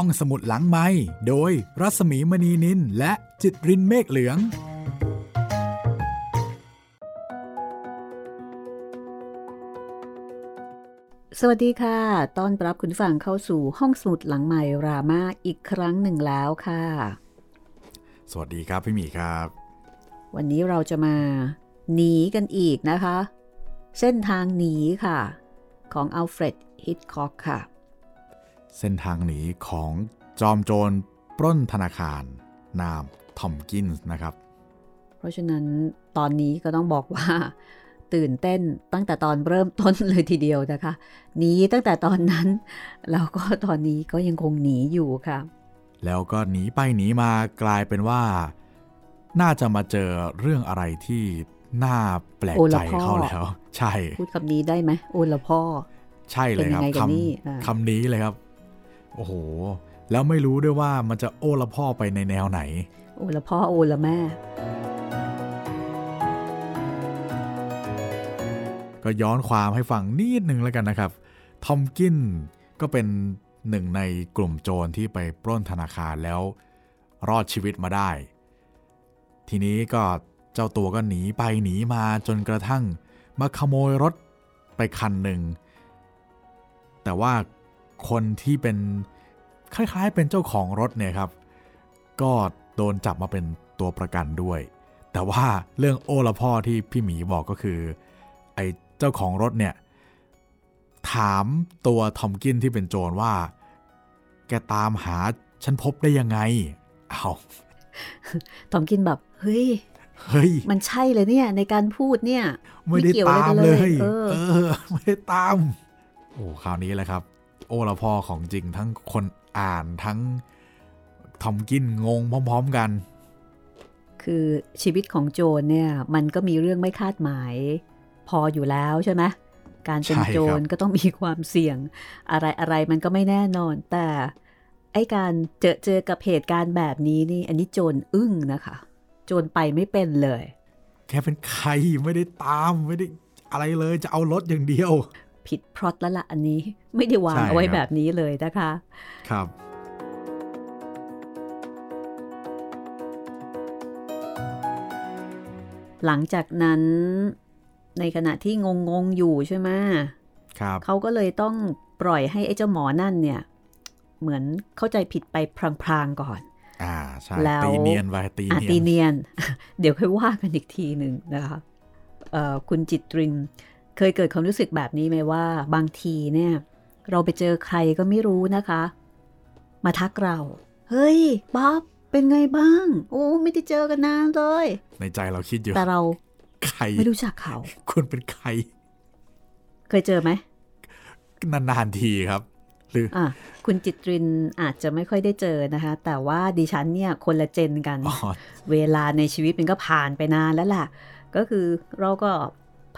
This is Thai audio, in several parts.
ห้องสมุดหลังไม้โดยรัสมีมณีนินและจิตรินเมฆเหลือง สวัสดีค่ะ ต้อนรับคุณฟังเข้าสู่ห้องสมุดหลังใหม่รามาอีกครั้งหนึ่งแล้วค่ะ สวัสดีครับพี่หมีครับ วันนี้เราจะมาหนีกันอีกนะคะ เส้นทางหนีค่ะ ของอัลเฟรดฮิตคอกค่ะ เส้นทางหนีของจอมโจรปล้นธนาคาร นามทอมกินส์นะครับ เพราะฉะนั้นตอนนี้ก็ต้องบอกว่าตื่นเต้นตั้งแต่ตอนเริ่มต้นเลยทีเดียวนะคะหนีตั้งแต่ตอนนั้นแล้วก็ตอนนี้ก็ยังคงหนีอยู่ค่ะ แล้วก็หนีไปหนีมากลายเป็นว่า น่าจะมาเจอเรื่องอะไรที่น่าแปลกโอใจละพ่อเข้าแล้ว ใช่ พูดคำนี้ได้ไหมโอละพ่อ ใช่เลยครับเป็นยังไงกันคนี่อ่าำคำนี้เลยครับ โอ้โห แล้วไม่รู้ด้วยว่ามันจะโอละพ่อไปในแนวไหน โอละพ่อโอละแม่ ก็ย้อนความให้ฟังนิดนึงแล้วกันนะครับ ทอมกินก็เป็นหนึ่งในกลุ่มโจรที่ไปปล้นธนาคารแล้วรอดชีวิตมาได้ ทีนี้ก็เจ้าตัวก็หนีไปหนีมาจนกระทั่งมาขโมยรถไปคันหนึ่ง แต่ว่าคนที่เป็น คล้ายๆ เป็นเจ้าของรถเนี่ยครับ ก็โดนจับมาเป็นตัวประกันด้วย แต่ว่าเรื่องโอละพ่อที่พี่หมีบอกก็คือ ไอ้เจ้าของรถเนี่ย ถามตัวทอมกินที่เป็นโจรว่า แกตามหาฉันพบได้ยังไง เอาทอมกินแบบ เฮ้ยเฮ้ย มันใช่เลยเนี่ย ในการพูดเนี่ย ไม่ได้เกี่ยวอะตารมกันเลยเออเออ ไม่ได้ตาม โอ้คราวนี้แหละครับ โอละพ่อของจริงทั้งคน อ่านทั้งทอมกินงงพร้อม ๆกัน คือชีวิตของโจรเนี่ยมันก็มีเรื่องไม่คาดหมาย พออยู่แล้วใช่ไหมการเป็นใช่ครับโจรก็ต้องมีความเสี่ยง อะไรอะไรมันก็ไม่แน่นอน แต่ไอการเจอเจอกับเหตุการณ์แบบนี้นี่ อันนี้โจรอึ้งนะคะ โจรไปไม่เป็นเลยแกเป็นใครไม่ได้ตามไม่ได้อะไรเลยจะเอารถอย่างเดียว ผิดพล็อตแล้วละอันนี้ ไม่ได้วางใช่เอาไว้ครับแบบนี้เลยนะคะ ครับ หลังจากนั้นในขณะที่งงงๆอยู่ใช่ไหมครับเขาก็เลยต้องปล่อยให้ไอ้เจ้าหมอนั่นเนี่ย เหมือนเข้าใจผิดไปพลางๆก่อนอ่าใช่แล้วตีเนียนไปตีอะเนียตีนเนียน เดี๋ยวค่อยว่ากันอีกทีหนึ่งนะคะเอ่อคุณจิตริน เคยเกิดความรู้สึกแบบนี้ไหมว่า บางทีเนี่ย เราไปเจอใครก็ไม่รู้นะคะ มาทักเรา เฮ้ยบ๊อบเป็นไงบ้าง โอ้ไม่ได้เจอกันนานเลย ในใจเราคิดอยู่แต่เราใครไม่รู้จักเขาคุณเป็นใคร เคยเจอไหมนานๆทีครับ หรืออะคุณจิตรินอาจจะไม่ค่อยได้เจอนะคะ แต่ว่าดิฉันเนี่ยคนละเจนกันอ๋อเวลาในชีวิตมันก็ผ่านไปนานแล้วล่ะ ก็คือเราก็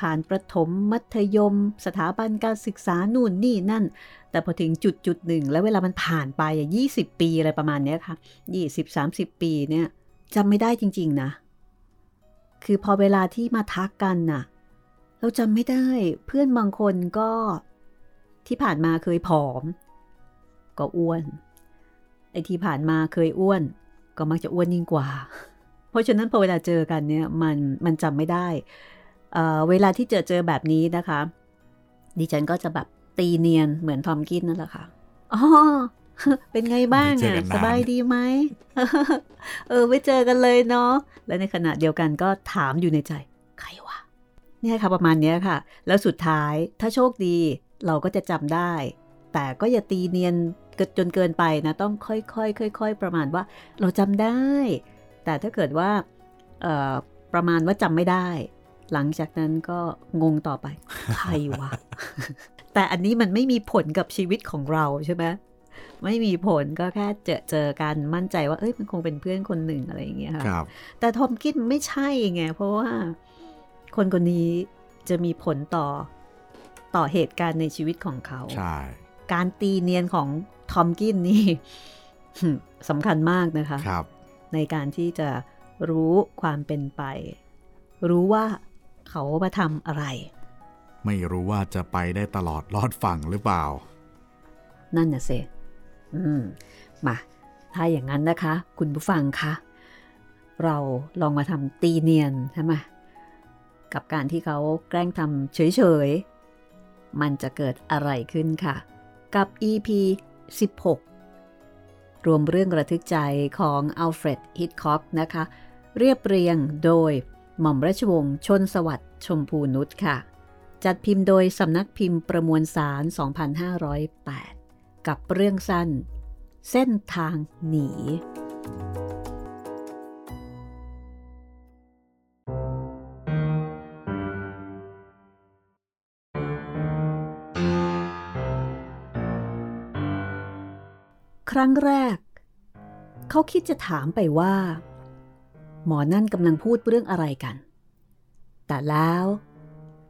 ผ่านประถมมัธยม สถาบันการศึกษานู่นนี่นั่น แต่พอถึงจุดจุดหนึ่งแล้วเวลามันผ่านไปอะยี่สิบปีอะไรประมาณเนี้ยค่ะยี่สิบสามสิบปีเนี่ยจำไม่ได้จริง ๆ นะ คือพอเวลาที่มาทักกันน่ะ เราจำไม่ได้เพื่อนบางคนก็ที่ผ่านมาเคยผอม ก็อ้วนไอ้ที่ผ่านมาเคยอ้วน ก็มักจะอ้วนยิ่งกว่า เพราะฉะนั้นพอเวลาเจอกันเนี่ยมันมันจำไม่ได้ เอ่อเวลาที่เจอเจอแบบนี้นะคะ ดิฉันก็จะแบบตีเนียนเหมือนทอมกินนั่นแหละค่ะอ๋อเป็นไงบ้างไม่เจออะกันนานสบายดีไหมเออไม่เจอกันเลยเนาะและในขณะเดียวกันก็ถามอยู่ในใจ ใครวะเนี่ยค่ะประมาณเนี้ยค่ะ แล้วสุดท้ายถ้าโชคดีเราก็จะจำได้ แต่ก็อย่าตีเนียนเกินจนเกินไปนะ ต้องค่อยๆค่อย ๆ ประมาณว่าเราจำได้ แต่ถ้าเกิดว่าเอ่อประมาณว่าจำไม่ได้ หลังจากนั้นก็งงต่อไป ใครวะ แต่อันนี้มันไม่มีผลกับชีวิตของเราใช่ไหมไม่มีผลก็แค่เจอเจอกันมั่นใจว่าเอ้ยมันคงเป็นเพื่อนคนหนึ่งอะไรอย่างเงี้ยค่ะครับแต่ทอมกินไม่ใช่ไงเพราะว่าคนคนนี้จะมีผลต่อต่อเหตุการณ์ในชีวิตของเขาใช่การตีเนียนของทอมกินนี่สำคัญมากนะคะครับในการที่จะรู้ความเป็นไป รู้ว่า เขามาทำอะไร ไม่รู้ว่าจะไปได้ตลอดรอดฝั่งหรือเปล่า นั่นน่ะสิอืม มา ถ้าอย่างนั้นนะคะ คุณผู้ฟังคะ เราลองมาทำตีเนียนใช่ไหมกับการที่เขาแกล้งทำเฉยๆ มันจะเกิดอะไรขึ้นค่ะ กับ EP 16 รวมเรื่องระทึกใจของอัลเฟรดฮิตคอกนะคะ เรียบเรียงโดย หม่อมราชวงศ์ชนสวัสดิ์ชมพูนุชค่ะ จัดพิมพ์โดยสำนักพิมพ์ประมวลสาร 2508 กับเรื่องสั้น เส้นทางหนีครั้งแรก เขาคิดจะถามไปว่า หมอนั่นกำลังพูดเรื่องอะไรกัน แต่แล้ว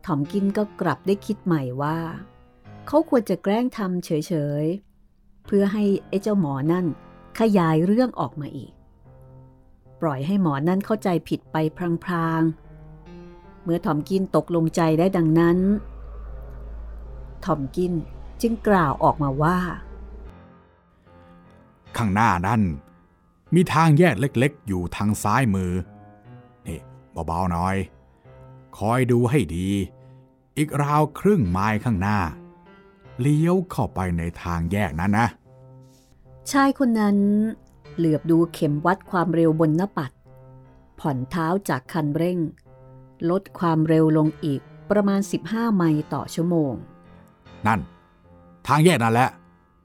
ถอมกินก็กลับได้คิดใหม่ว่า เขาควรจะแกล้งทำเฉยๆ เพื่อให้ไอ้เจ้าหมอนั่นขยายเรื่องออกมาอีก ปล่อยให้หมอนั่นเข้าใจผิดไปพลางๆ เมื่อถอมกินตกลงใจได้ดังนั้นถอมกินจึงกล่าวออกมาว่า ข้างหน้านั่น มีทางแยกเล็กๆ อยู่ทางซ้ายมือ นี่เบาๆหน่อย คอยดูให้ดี อีกราวครึ่งไมล์ข้างหน้า เลี้ยวเข้าไปในทางแยกนั้นนะ ชายคนนั้น เหลือบดูเข็มวัดความเร็วบนหน้าปัด ผ่อนเท้าจากคันเร่ง ลดความเร็วลงอีกประมาณ 15 ไมล์ต่อชั่วโมง นั่น ทางแยกนั่นแหละ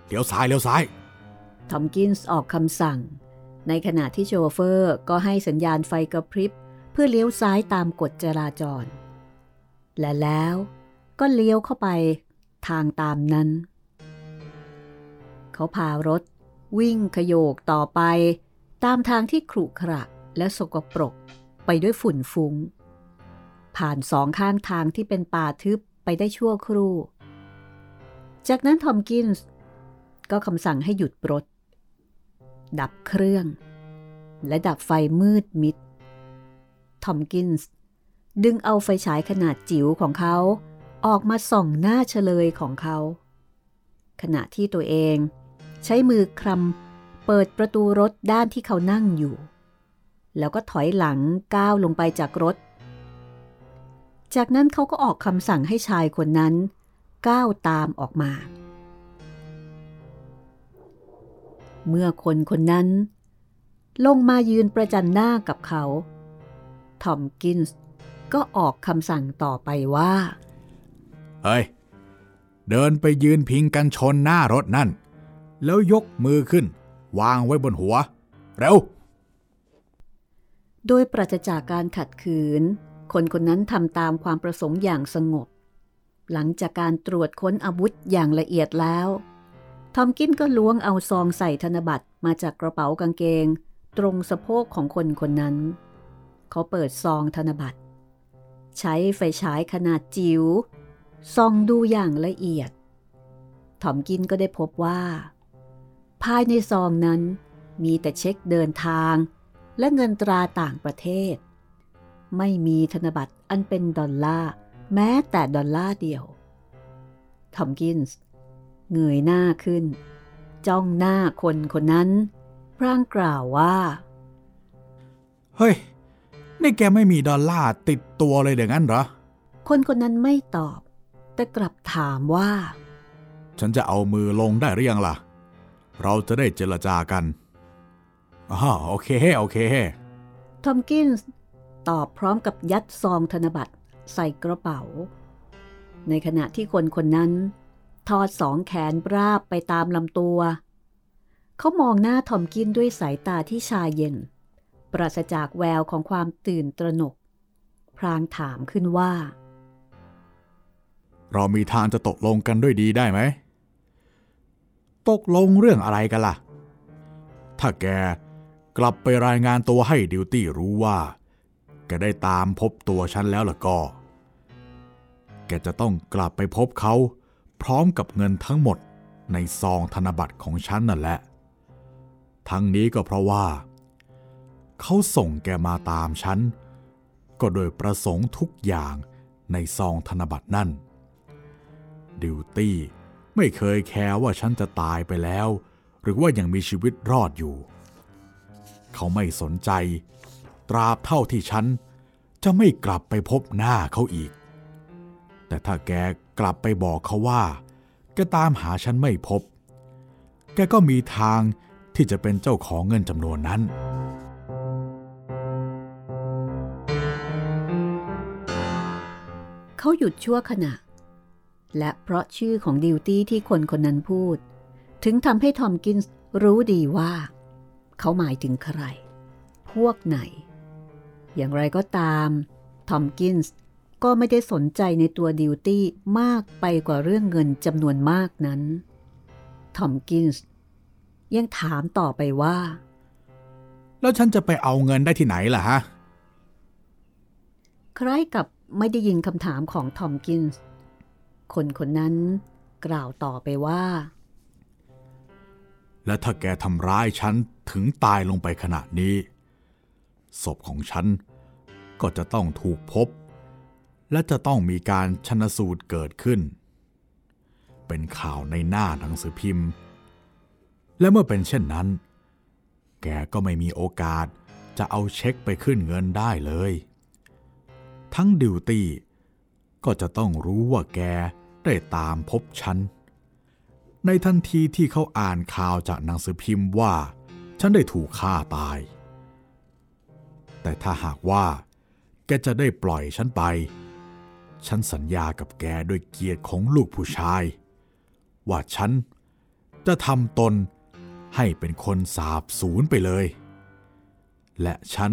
เลี้ยวซ้ายเลี้ยวซ้ายทอมกินส์ออกคำสั่ง ในขณะที่โชเฟอร์ก็ให้สัญญาณไฟกระพริบ เพื่อเลี้ยวซ้ายตามกฎจราจร และแล้วก็เลี้ยวเข้าไปทางตามนั้น เขาพารถ วิ่งขยโยกต่อไป ตามทางที่ขรุขระและสกปรกไปด้วยฝุ่นฟุง้ง ผ่านสองข้างทางที่เป็นป่าทึบไปได้ชั่วครู่ จากนั้นทอมกินส์ก็คำสั่งให้หยุดรถ ดับเครื่อง และดับไฟมืดมิด ทอมกินส์ดึงเอาไฟฉายขนาดจิ๋วของเขาออกมาส่องหน้าเฉลยของเขา ขณะที่ตัวเองใช้มือคลำเปิดประตูรถด้านที่เขานั่งอยู่ แล้วก็ถอยหลังก้าวลงไปจากรถ จากนั้นเขาก็ออกคำสั่งให้ชายคนนั้นก้าวตามออกมา เมื่อคนคนนั้น ลงมายืนประจันหน้ากับเขาทอมกินส์ก็ออกคำสั่งต่อไปว่า เฮ้ย เดินไปยืนพิงกันชนหน้ารถนั่น แล้วยกมือขึ้น วางไว้บนหัว เร็ว โดยปราศจากการขัดขืน คนคนนั้นทำตามความประสงค์อย่างสงบ หลังจากการตรวจค้นอาวุธอย่างละเอียดแล้ว ทอมกินก็ล้วงเอาซองใส่ธนบัตรมาจากกระเป๋ากางเกง ตรงสะโพกของคนคนนั้น เขาเปิดซองธนบัตร ใช้ไฟฉายขนาดจิว๋วส่องดูอย่างละเอียด ทอมกินก็ได้พบว่า ภายในซองนั้นมีแต่เช็คเดินทาง และเงินตราต่างประเทศ ไม่มีธนบัตรอันเป็นดอลลาร์แม้แต่ดอลลาร์เดียว ทอมกินส์ เงยหน้าขึ้น จ้องหน้าคนคนนั้น พร่างกล่าวว่า เฮ้ย นี่แกไม่มีดอลลาร์ติดตัวเลยเดี๋ยวงั้นเหรอ คนคนนั้นไม่ตอบ แต่กลับถามว่า ฉันจะเอามือลงได้หรือยังล่ะ เราจะได้เจรจากันอ๋อโอเค โอเค ทอมกินส์ตอบพร้อมกับยัดซองธนบัตรใส่กระเป๋า ในขณะที่คนคนนั้น ทอดสองแขนราบไปตามลำตัว เขามองหน้าทอมกินด้วยสายตาที่ชาเย็น ปราศจากแววของความตื่นตระหนก พรางถามขึ้นว่า เรามีทางจะตกลงกันด้วยดีได้ไหม ตกลงเรื่องอะไรกันล่ะ ถ้าแกกลับไปรายงานตัวให้ดิวตี้รู้ว่า แกได้ตามพบตัวฉันแล้วล่ะก็ แกจะต้องกลับไปพบเขา พร้อมกับเงินทั้งหมดในซองธนบัตรของฉันนั่นแหละ ทั้งนี้ก็เพราะว่า เขาส่งแกมาตามฉัน ก็โดยประสงค์ทุกอย่างในซองธนบัตรนั่น ดิวตี้ไม่เคยแคร์ว่าฉันจะตายไปแล้ว หรือว่ายังมีชีวิตรอดอยู่ เขาไม่สนใจ ตราบเท่าที่ฉันจะไม่กลับไปพบหน้าเขาอีก แต่ถ้าแก กลับไปบอกเขาว่าแกตามหาฉันไม่พบ แกก็มีทางที่จะเป็นเจ้าของเงินจำนวนนั้น เขาหยุดชั่วขณะ และเพราะชื่อของดิวตี้ที่คนคนนั้นพูด ถึงทำให้ทอมกินส์รู้ดีว่า เขาหมายถึงใคร พวกไหน อย่างไรก็ตาม ทอมกินส์ ก็ไม่ได้สนใจในตัวดิวตี้มากไปกว่าเรื่องเงินจำนวนมากนั้น ทอมกินส์ยังถามต่อไปว่า แล้วฉันจะไปเอาเงินได้ที่ไหนล่ะฮะ คล้ายกับไม่ได้ยินคำถามของทอมกินส์ คนคนนั้นกล่าวต่อไปว่า และถ้าแกทำร้ายฉันถึงตายลงไปขณะนี้ ศพของฉันก็จะต้องถูกพบ และจะต้องมีการชนสูตรเกิดขึ้น เป็นข่าวในหน้าหนังสือพิมพ์ และเมื่อเป็นเช่นนั้น แกก็ไม่มีโอกาสจะเอาเช็คไปขึ้นเงินได้เลย ทั้งดิวตี้ก็จะต้องรู้ว่าแกได้ตามพบฉัน ในทันทีที่เขาอ่านข่าวจากหนังสือพิมพ์ว่า ฉันได้ถูกฆ่าตาย แต่ถ้าหากว่า แกจะได้ปล่อยฉันไป ฉันสัญญากับแกด้วยเกียรติของลูกผู้ชาย ว่าฉันจะทำตนให้เป็นคนสาบสูญไปเลย และฉัน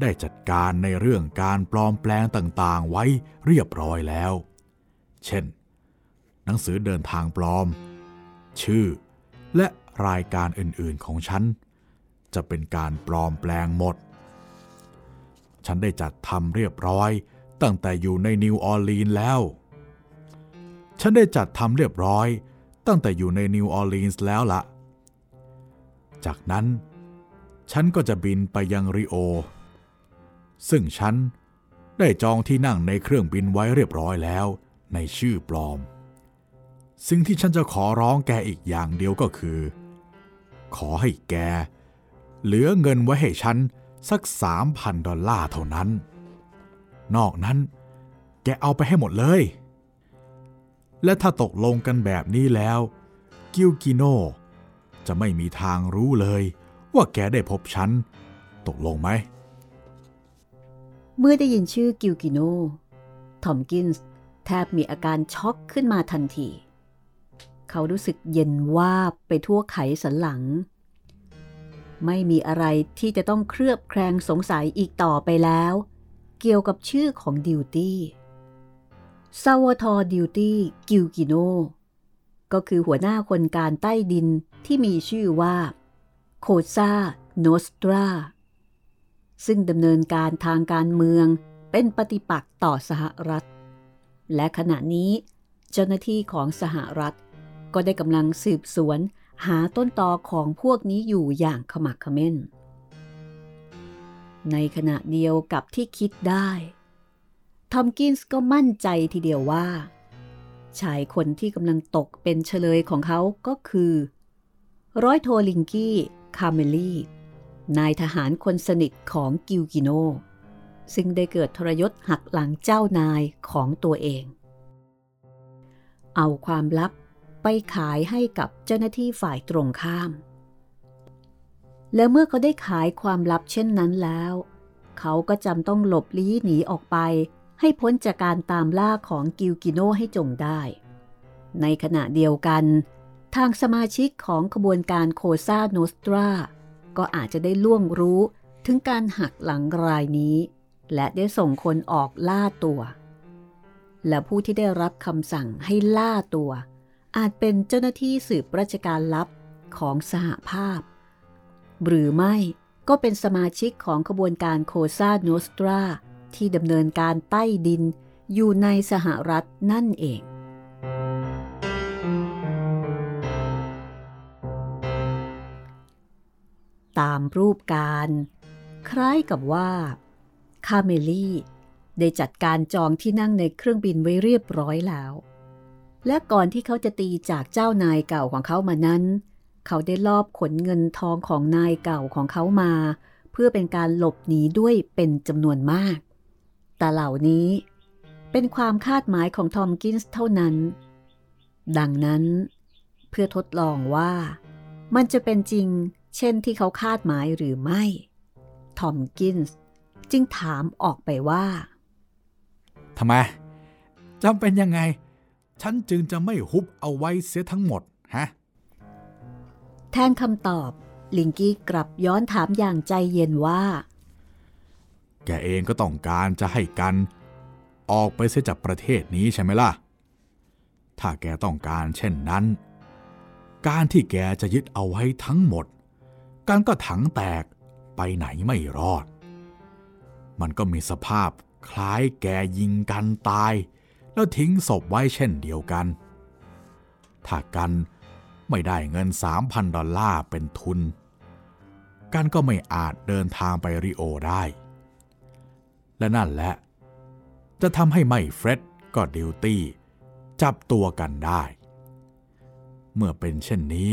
ได้จัดการในเรื่องการปลอมแปลงต่างๆไว้เรียบร้อยแล้ว เช่น หนังสือเดินทางปลอม ชื่อ และรายการอื่นๆของฉัน จะเป็นการปลอมแปลงหมด ฉันได้จัดทำเรียบร้อย ตั้งแต่อยู่ในนิวออร์ลีนแล้ว ฉันได้จัดทำเรียบร้อย ตั้งแต่อยู่ในนิวออร์ลีนส์แล้วละ จากนั้น ฉันก็จะบินไปยังริโอ ซึ่งฉันได้จองที่นั่งในเครื่องบินไว้เรียบร้อยแล้ว ในชื่อปลอม สิ่งที่ฉันจะขอร้องแกอีกอย่างเดียวก็คือ ขอให้แก เหลือเงินไว้ให้ฉันสักสามพันดอลลาร์เท่านั้น นอกนั้น แกเอาไปให้หมดเลย และถ้าตกลงกันแบบนี้แล้ว กิวกิโนจะไม่มีทางรู้เลยว่าแกได้พบฉัน ตกลงไหม เมื่อได้ยินชื่อกิลกิโนทอมกินส์แทบมีอาการช็อกขึ้นมาทันที เขารู้สึกเย็นวาบไปทั่วไขสันหลัง ไม่มีอะไรที่จะต้องเคลือบแคลงสงสัยอีกต่อไปแล้ว เกี่ยวกับชื่อของดิวตี้ซาวทอดิวตี้กิลกิโนก็คือหัวหน้าคนการใต้ดินที่มีชื่อว่าโคซาโนสตราซึ่งดำเนินการทางการเมืองเป็นปฏิปักษ์ต่อสหรัฐ และขณะนี้เจ้าหน้าที่ของสหรัฐ ก็ได้กำลังสืบสวนหาต้นตอของพวกนี้อยู่อย่างขมักขม้น ในขณะเดียวกับที่คิดได้ ทอมกินส์ก็มั่นใจทีเดียวว่า ชายคนที่กำลังตกเป็นเชลยของเขาก็คือ ร้อยโทลิงกี้คาเมลี่ นายทหารคนสนิทของกิวกิโน ซึ่งได้เกิดทรยศหักหลังเจ้านายของตัวเอง เอาความลับไปขายให้กับเจ้าหน้าที่ฝ่ายตรงข้าม และเมื่อเขาได้ขายความลับเช่นนั้นแล้ว เขาก็จำต้องหลบลี้หนีออกไป ให้พ้นจากการตามล่าของกิวกิโนให้จงได้ ในขณะเดียวกัน ทางสมาชิกของขบวนการโคซาโนสตรา ก็อาจจะได้ล่วงรู้ถึงการหักหลังรายนี้ และได้ส่งคนออกล่าตัว และผู้ที่ได้รับคำสั่งให้ล่าตัว อาจเป็นเจ้าหน้าที่สืบราชการลับของสหภาพ หรือไม่ก็เป็นสมาชิกของขบวนการโคซาโนสตราที่ดำเนินการใต้ดินอยู่ในสหรัฐนั่นเอง ตามรูปการ คล้ายกับว่า คาเมลี่ได้จัดการจองที่นั่งในเครื่องบินไว้เรียบร้อยแล้ว และก่อนที่เขาจะตีจากเจ้านายเก่าของเขามานั้นเเขาได้ลอบขนเงินทองของนายเก่าของเขามา เพื่อเป็นการหลบหนีด้วยเป็นจำนวนมาก แต่เหล่านี้เป็นความคาดหมายของทอมกินส์เท่านั้น ดังนั้น เพื่อทดลองว่ามันจะเป็นจริง เช่นที่เขาคาดหมายหรือไม่ ทอมกินส์จึงถามออกไปว่าทำไมจำเป็นยังไง ฉันจึงจะไม่ฮุบเอาไว้เสียทั้งหมดฮะ แทนคำตอบ ลิงกี้กลับย้อนถามอย่างใจเย็นว่า แกเองก็ต้องการจะให้กัน ออกไปเสียจากประเทศนี้ใช่ไหมล่ะ ถ้าแกต้องการเช่นนั้น การที่แกจะยึดเอาไว้ทั้งหมดกันก็ถังแตกไปไหนไม่รอด มันก็มีสภาพคล้ายแกยิงกันตาย แล้วทิ้งศพไว้เช่นเดียวกัน ถ้ากัน ไม่ได้เงิน 3,000 ดอลลาร์เป็นทุน กันก็ไม่อาจเดินทางไปริโอได้ และนั่นแหละ จะทำให้ไม่เฟร็ดก็ดิวตี้จับตัวกันได้ เมื่อเป็นเช่นนี้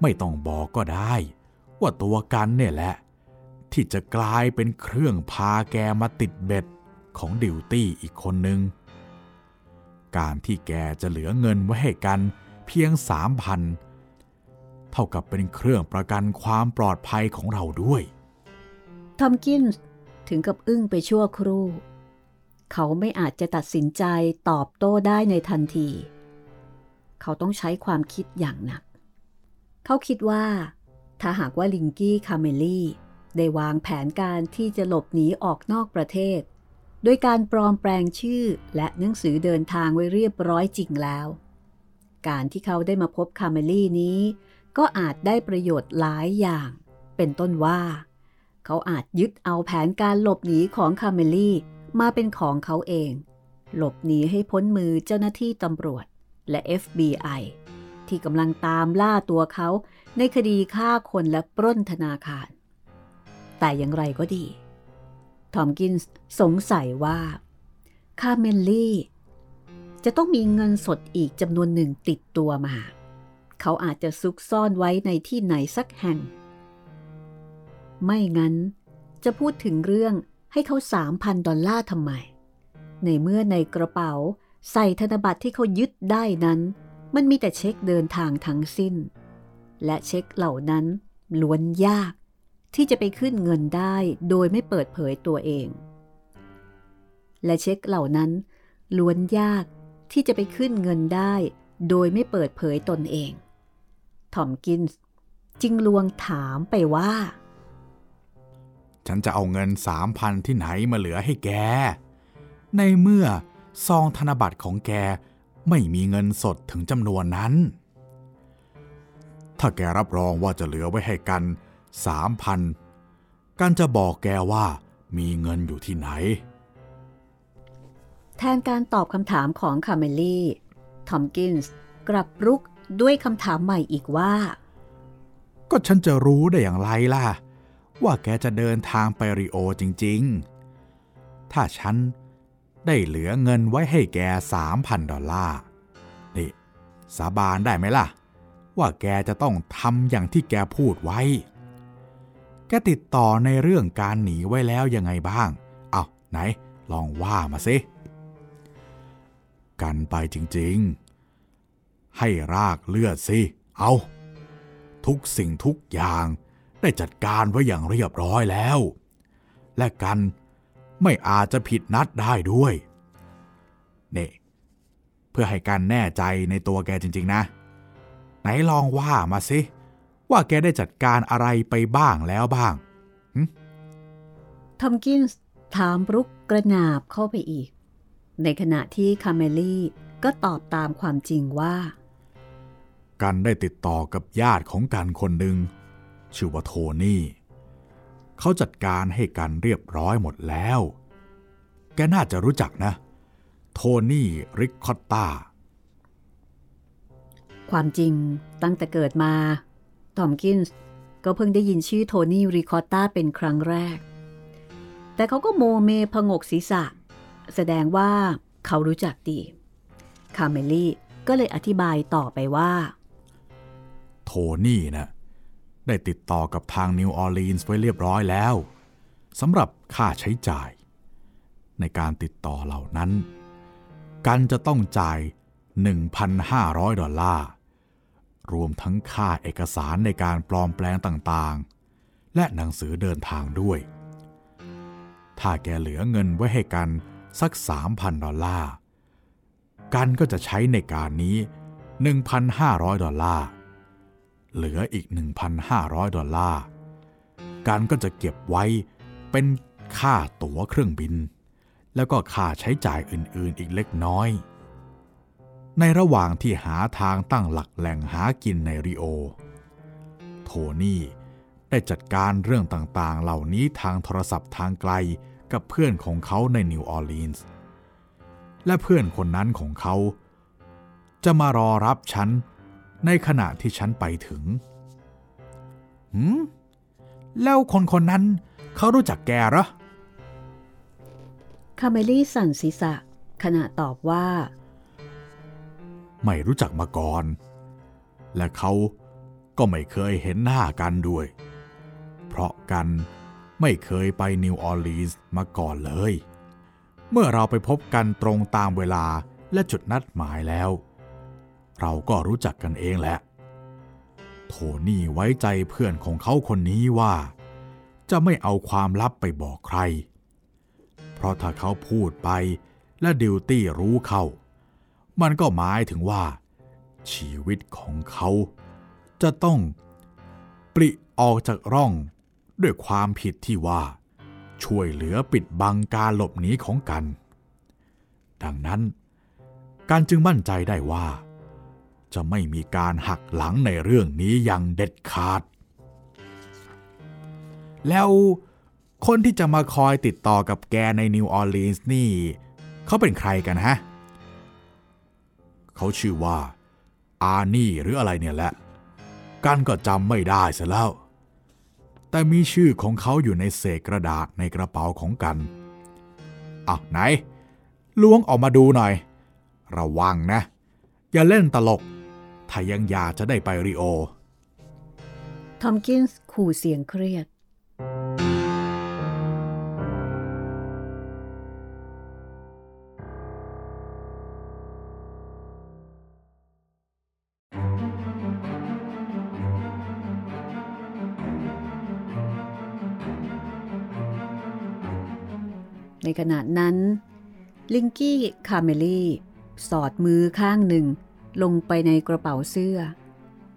ไม่ต้องบอกก็ได้ ว่าตัวกันเนี่ยแหละ ที่จะกลายเป็นเครื่องพาแกมาติดเบ็ดของดิวตี้อีกคนหนึ่งการที่แกจะเหลือเงินไว้ให้กัน เพียงสามพันเท่ากับเป็นเครื่องประกันความปลอดภัยของเราด้วยทอมกินถึงกับอึ้งไปชั่วครู่ เขาไม่อาจจะตัดสินใจตอบโต้ได้ในทันที เขาต้องใช้ความคิดอย่างหนัก เขาคิดว่า ถ้าหากว่าลิงกี้คาเมลี่ได้วางแผนการที่จะหลบหนีออกนอกประเทศ โดยการปลอมแปลงชื่อและหนังสือเดินทางไว้เรียบร้อยจริงแล้ว การที่เขาได้มาพบคาเมลี่นี้ ก็อาจได้ประโยชน์หลายอย่าง เป็นต้นว่า เขาอาจยึดเอาแผนการหลบหนีของคาเมลี่มาเป็นของเขาเอง หลบหนีให้พ้นมือเจ้าหน้าที่ตำรวจและ FBI ที่กำลังตามล่าตัวเขาในคดีฆ่าคนและปล้นธนาคาร แต่อย่างไรก็ดี ทอมกินส์สงสัยว่าคาเมลลี่ จะต้องมีเงินสดอีกจำนวนหนึ่งติดตัวมา เขาอาจจะซุกซ่อนไว้ในที่ไหนสักแห่ง ไม่งั้นจะพูดถึงเรื่องให้เขาสามพันดอลลาร์ทำไม ในเมื่อในกระเป๋าใส่ธนบัตรที่เขายึดได้นั้น มันมีแต่เช็คเดินทางทั้งสิ้น และเช็คเหล่านั้นล้วนยากที่จะไปขึ้นเงินได้โดยไม่เปิดเผยตัวเอง และเช็คเหล่านั้นล้วนยาก ที่จะไปขึ้นเงินได้ โดยไม่เปิดเผยตนเอง ทอมกินส์จึงลวงถามไปว่า ฉันจะเอาเงินสามพันที่ไหนมาเหลือให้แก ในเมื่อซองธนบัตรของแกไม่มีเงินสดถึงจำนวนนั้น ถ้าแกรับรองว่าจะเหลือไว้ให้กันสามพันกันจะบอกแกว่ามีเงินอยู่ที่ไหน แทนการตอบคำถามของคาเมลี่ทอมกินส์กลับรุกด้วยคำถามใหม่อีกว่า ก็ฉันจะรู้ได้อย่างไรล่ะ ว่าแกจะเดินทางไปริโอจริง ๆ ถ้าฉันได้เหลือเงินไว้ให้แกสามพันดอลลาร์ นี่ สาบานได้ไหมล่ะ ว่าแกจะต้องทำอย่างที่แกพูดไว้ แกติดต่อในเรื่องการหนีไว้แล้วยังไงบ้าง เอาไหนลองว่ามาสิ กันไปจริงๆ ให้รากเลือดสิ เอา ทุกสิ่งทุกอย่างได้จัดการไว้อย่างเรียบร้อยแล้ว และกันไม่อาจจะผิดนัดได้ด้วยเนี่เพื่อให้กันแน่ใจในตัวแกจริงๆนะ ไหนลองว่ามาสิ ว่าแกได้จัดการอะไรไปบ้างแล้วบ้างทอมกินส์ถามรุกกระนาบเข้าไปอีก ในขณะที่คาเมลี่ก็ตอบตามความจริงว่า กันได้ติดต่อกับญาติของกันคนหนึ่งชื่อว่าโทนี่ เขาจัดการให้กันเรียบร้อยหมดแล้ว แกน่าจะรู้จักนะ โทนี่ ริคคอตตา ความจริงตั้งแต่เกิดมา ทอมกินส์ก็เพิ่งได้ยินชื่อโทนี่ ริคอตตาเป็นครั้งแรก แต่เขาก็โมเมผงกศีรษะ แสดงว่าเขารู้จักดี คาเมลี่ก็เลยอธิบายต่อไปว่า โทนี่นะได้ติดต่อกับทางนิวออร์ลีนส์ไว้เรียบร้อยแล้วสำหรับค่าใช้จ่าย ในการติดต่อเหล่านั้น กันจะต้องจ่าย 1,500 ดอลลาร์ รวมทั้งค่าเอกสารในการปลอมแปลงต่างๆ และหนังสือเดินทางด้วย ถ้าแกเหลือเงินไว้ให้กัน สัก 3,000 ดอลลาร์ กันก็จะใช้ในการนี้ 1,500 ดอลลาร์ เหลืออีก 1,500 ดอลลาร์ กันก็จะเก็บไว้เป็นค่าตั๋วเครื่องบิน แล้วก็ค่าใช้จ่ายอื่นๆอีกเล็กน้อย ในระหว่างที่หาทางตั้งหลักแหล่งหากินในริโอ โทนี่ได้จัดการเรื่องต่างๆ เหล่านี้ทางโทรศัพท์ทางไกล กับเพื่อนของเขาในนิวออร์ลีนส์และเพื่อนคนนั้นของเขา จะมารอรับฉันในขณะที่ฉันไปถึงหืมแล้วคนคนนั้นเขารู้จักแกเหรอ คาเมลี่สั่นศีรษะขณะตอบว่า ไม่รู้จักมาก่อน และเขาก็ไม่เคยเห็นหน้ากันด้วย เพราะกัน ไม่เคยไปนิวออร์ลีนส์มาก่อนเลย เมื่อเราไปพบกันตรงตามเวลาและจุดนัดหมายแล้ว เราก็รู้จักกันเองแหละ โทนี่ไว้ใจเพื่อนของเขาคนนี้ว่า จะไม่เอาความลับไปบอกใคร เพราะถ้าเขาพูดไปและดิวตี้รู้เข้า มันก็หมายถึงว่า ชีวิตของเขาจะต้องปริออกจากร่อง ด้วยความผิดที่ว่า ช่วยเหลือปิดบังการหลบหนีของกัน ดังนั้น การจึงมั่นใจได้ว่า จะไม่มีการหักหลังในเรื่องนี้อย่างเด็ดขาด แล้วคนที่จะมาคอยติดต่อกับแกในนิวออร์ลีนส์นี่ เขาเป็นใครกันฮะ เขาชื่อว่าอานี่หรืออะไรเนี่ยแหละ กันก็จำไม่ได้ซะแล้ว แต่มีชื่อของเขาอยู่ในเศษกระดาษในกระเป๋าของกันอะไหน ล้วงออกมาดูหน่อย ระวังนะ อย่าเล่นตลก ถ้ายังอยากจะได้ไปริโอ ทอมกินส์ขู่เสียงเครียด ในขณะนั้น ลิงกี้คาเมลี่ สอดมือข้างหนึ่ง ลงไปในกระเป๋าเสื้อ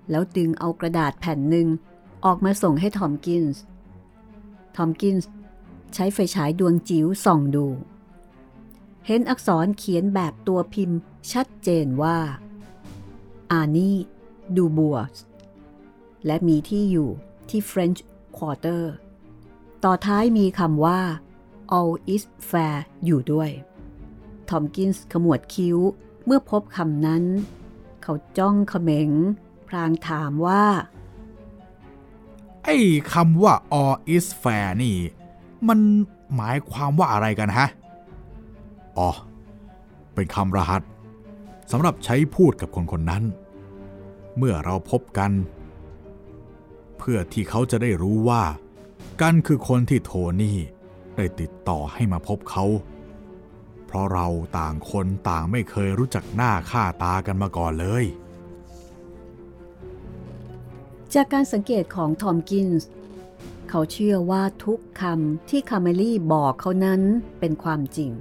แล้วดึงเอากระดาษแผ่นหนึ่งออกมาส่งให้ทอมกินส์ ทอมกินส์ใช้ไฟฉายดวงจิ๋วส่องดู เห็นอักษรเขียนแบบตัวพิมพ์ชัดเจนว่า อานี่ดูบัวและมีที่อยู่ที่ French Quarter ต่อท้ายมีคำว่า all is fair อยู่ด้วย ทอมกินส์ขมวดคิ้วเมื่อพบคำนั้น เขาจ้องเขม็งพลางถามว่า ไอ้คำว่า all is fair นี่ มันหมายความว่าอะไรกันฮะ อ๋อ เป็นคำรหัสสำหรับใช้พูดกับคนคนนั้น เมื่อเราพบกัน เพื่อที่เขาจะได้รู้ว่า กันคือคนที่โทนี่ ได้ติดต่อให้มาพบเขา เพราะเราต่างคนต่างไม่เคยรู้จักหน้าค่าตากันมาก่อนเลย จากการสังเกตของทอมกินส์เขาเชื่อว่าทุกคำที่คาเมลี่บอกเขานั้นเป็นความจริง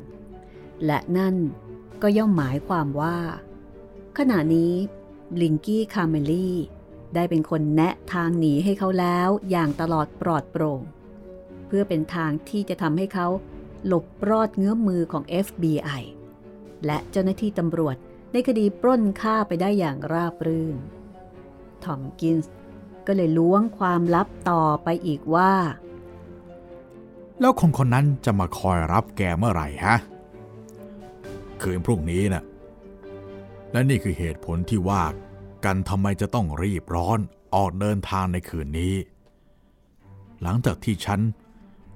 และนั่นก็ย่อมหมายความว่า ขณะนี้ลิงกี้คาเมลี่ได้เป็นคนแนะทางหนีให้เขาแล้วอย่างตลอดปลอดโปร่ง เพื่อเป็นทางที่จะทำให้เขาหลบรอดเงื้อมมือของ FBI และเจ้าหน้าที่ตำรวจในคดีปล้นฆ่าไปได้อย่างราบรื่น ทอมกินส์ก็เลยล้วงความลับต่อไปอีกว่า แล้วคนคนนั้นจะมาคอยรับแกเมื่อไหร่ฮะ คืนพรุ่งนี้นะ่ะ และนี่คือเหตุผลที่ว่ากันทำไมจะต้องรีบร้อนออกเดินทางในคืนนี้ หลังจากที่ฉัน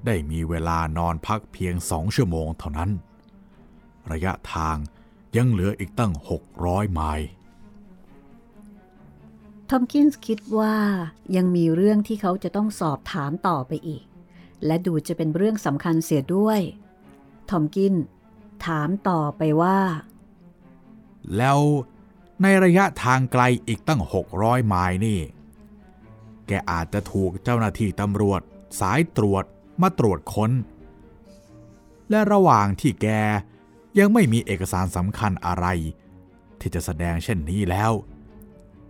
ได้มีเวลานอนพักเพียงสองชั่วโมงเท่านั้น ระยะทางยังเหลืออีกตั้ง 600 ไมล์ทอมกินส์คิดว่ายังมีเรื่องที่เขาจะต้องสอบถามต่อไปอีก และดูจะเป็นเรื่องสำคัญเสียด้วย ทอมกิน ถามต่อไปว่า แล้วในระยะทางไกลอีกตั้ง 600 ไมล์นี่ แกอาจจะถูกเจ้าหน้าที่ตำรวจ สายตรวจ มาตรวจค้น และระหว่างที่แกยังไม่มีเอกสารสำคัญอะไร ที่จะแสดงเช่นนี้แล้ว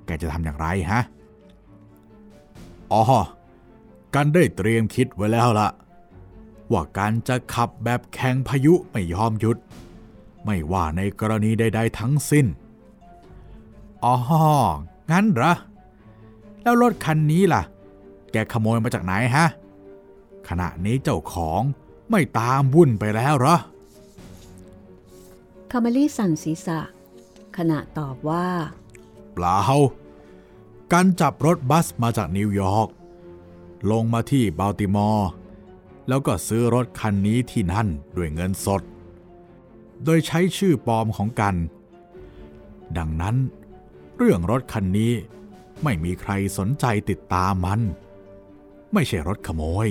แกจะทำอย่างไรฮะ อ๋อ กันได้เตรียมคิดไว้แล้วละว่าการจะขับแบบแข่งพายุไม่ยอมหยุด ไม่ว่าในกรณีใดๆทั้งสิ้น อ๋อ งั้นเหรอ แล้วรถคันนี้ล่ะ แกขโมยมาจากไหนฮะ ขณะนี้เจ้าของไม่ตามวุ่นไปแล้วเหรอคาเมลี่สั่นศีรษะ ขณะตอบว่า เปล่า กันจับรถบัสมาจากนิวยอร์กลงมาที่บัลติมอร์ แล้วก็ซื้อรถคันนี้ที่นั่นด้วยเงินสด โดยใช้ชื่อปลอมของกัน ดังนั้นเรื่องรถคันนี้ไม่มีใครสนใจติดตามมัน ไม่ใช่รถขโมย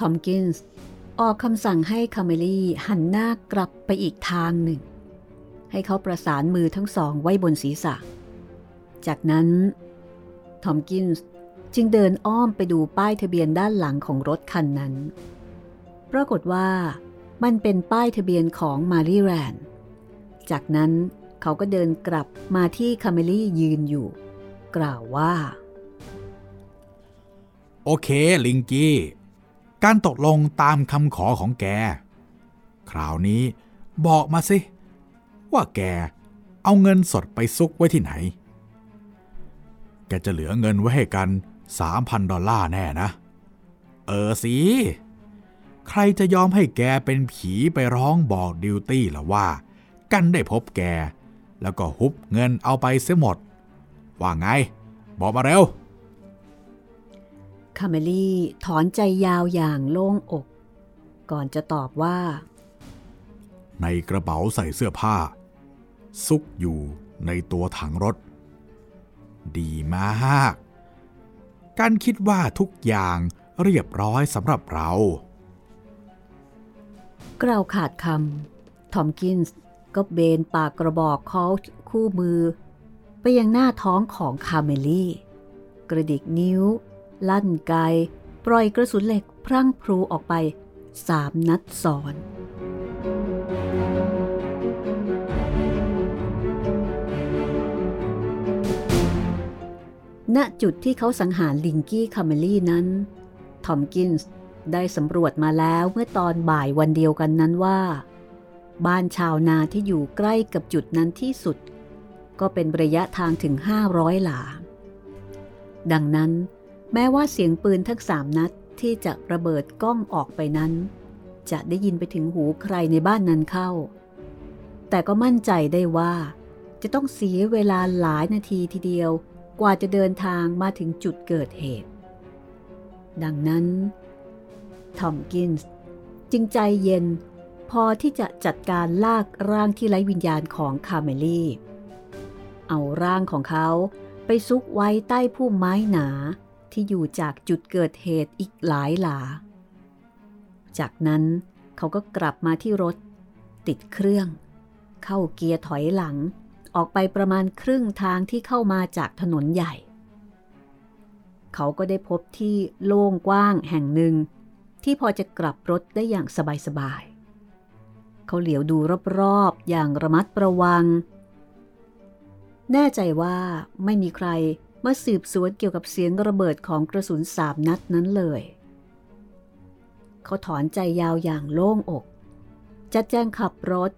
ทอมกินส์ออกคำสั่งให้คาเมลี่หันหน้ากลับไปอีกทางหนึ่ง ให้เขาประสานมือทั้งสองไว้บนศีรษะ จากนั้นทอมกินส์จึงเดินอ้อมไปดูป้ายทะเบียนด้านหลังของรถคันนั้น ปรากฏว่ามันเป็นป้ายทะเบียนของแมริแลนด์ จากนั้นเขาก็เดินกลับมาที่คาเมลี่ยืนอยู่ กล่าวว่า โอเค ลิงกี้ การตกลงตามคำขอของแก คราวนี้บอกมาสิ ว่าแกเอาเงินสดไปซุกไว้ที่ไหน แกจะเหลือเงินไว้ให้กัน3,000ดอลลาร์แน่นะ เออสิ ใครจะยอมให้แกเป็นผีไปร้องบอกดิวตี้ล่ะว่า กันได้พบแก แล้วก็ฮุบเงินเอาไปเสียหมด ว่าไง บอกมาเร็ว คาเมลี่ถอนใจยาวอย่างโล่งอก ก่อนจะตอบว่า ในกระเป๋าใส่เสื้อผ้า ซุกอยู่ในตัวถังรถ ดีมาก การคิดว่าทุกอย่างเรียบร้อยสำหรับเรา กล่าวขาดคำทอมกินส์ก็เบนปากกระบอกโคลต์คู่มือ ไปยังหน้าท้องของคาเมลี่ กระดิกนิ้ว ลั่นไกปล่อยกระสุนเหล็กพรั่งพรูออกไปสามนัดซ้อนณจุดที่เขาสังหารลิงกี้คาเมลี่นั้น ทอมกินส์ได้สำรวจมาแล้วเมื่อตอนบ่ายวันเดียวกันนั้นว่า บ้านชาวนาที่อยู่ใกล้กับจุดนั้นที่สุด ก็เป็นระยะทางถึง 500 หลา ดังนั้น แม้ว่าเสียงปืนทั้งสามนัดที่จะระเบิดก้องออกไปนั้น จะได้ยินไปถึงหูใครในบ้านนั้นเข้า แต่ก็มั่นใจได้ว่า จะต้องเสียเวลาหลายนาทีทีเดียวกว่าจะเดินทางมาถึงจุดเกิดเหตุ ดังนั้นทอมกินส์จึงใจเย็นพอที่จะจัดการลากร่างที่ไร้วิญญาณของคาเมลี่ เอาร่างของเขาไปซุกไว้ใต้พุ่มไม้หนา ที่อยู่จากจุดเกิดเหตุอีกหลายหลา จากนั้นเขาก็กลับมาที่รถ ติดเครื่อง เข้าเกียร์ถอยหลัง ออกไปประมาณครึ่งทางที่เข้ามาจากถนนใหญ่ เขาก็ได้พบที่โล่งกว้างแห่งหนึ่ง ที่พอจะกลับรถได้อย่างสบายๆ เขาเหลียวดูรอบๆ อย่างระมัดระวัง แน่ใจว่าไม่มีใคร มาสืบสวนเกี่ยวกับเสียงระเบิดของกระสุนสามนัดนั้นเลย เขาถอนใจยาวอย่างโล่งอกจะแจ้งขับรถ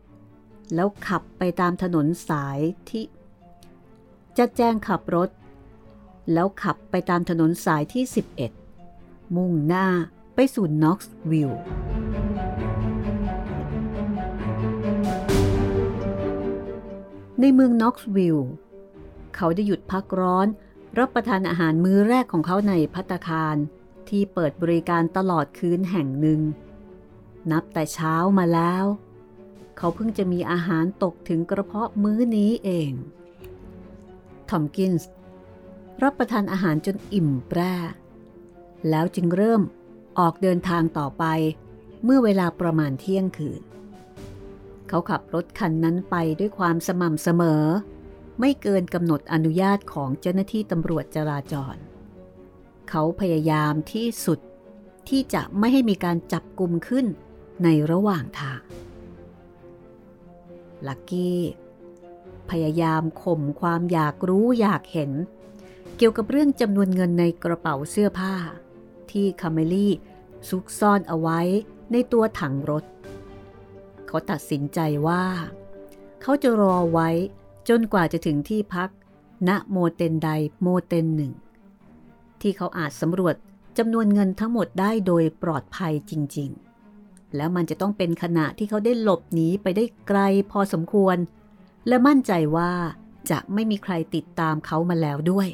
แล้วขับไปตามถนนสายที่จะแจ้งขับรถ แล้วขับไปตามถนนสายที่ 11 มุ่งหน้าไปสู่น็อกซ์วิลล์ในเมืองน็อกซ์วิลล์เขาได้หยุดพักผ่อน รับประทานอาหารมื้อแรกของเขาในภัตตาคารที่เปิดบริการตลอดคืนแห่งหนึ่ง นับแต่เช้ามาแล้ว เขาเพิ่งจะมีอาหารตกถึงกระเพาะมื้อนี้เองทอมกินส์รับประทานอาหารจนอิ่มแปร่แล้วจึงเริ่มออกเดินทางต่อไป เมื่อเวลาประมาณเที่ยงคืน เขาขับรถคันนั้นไปด้วยความสม่ำเสมอ ไม่เกินกำหนดอนุญาตของเจ้าหน้าที่ตำรวจจราจร เขาพยายามที่สุดที่จะไม่ให้มีการจับกลุ่มขึ้นในระหว่างทาง ลักกี้พยายามข่มความอยากรู้อยากเห็น เกี่ยวกับเรื่องจำนวนเงินในกระเป๋าเสื้อผ้า ที่คาเมลี่ซุกซ่อนเอาไว้ในตัวถังรถ เขาตัดสินใจว่า เขาจะรอไว้ จนกว่าจะถึงที่พัก ณโมเตนใดโมเตนหนึ่ง ที่เขาอาจสำรวจจำนวนเงินทั้งหมดได้โดยปลอดภัยจริง ๆ แล้วมันจะต้องเป็นขณะที่เขาได้หลบหนีไปได้ไกลพอสมควร และมั่นใจว่าจะไม่มีใครติดตามเขามาแล้วด้วย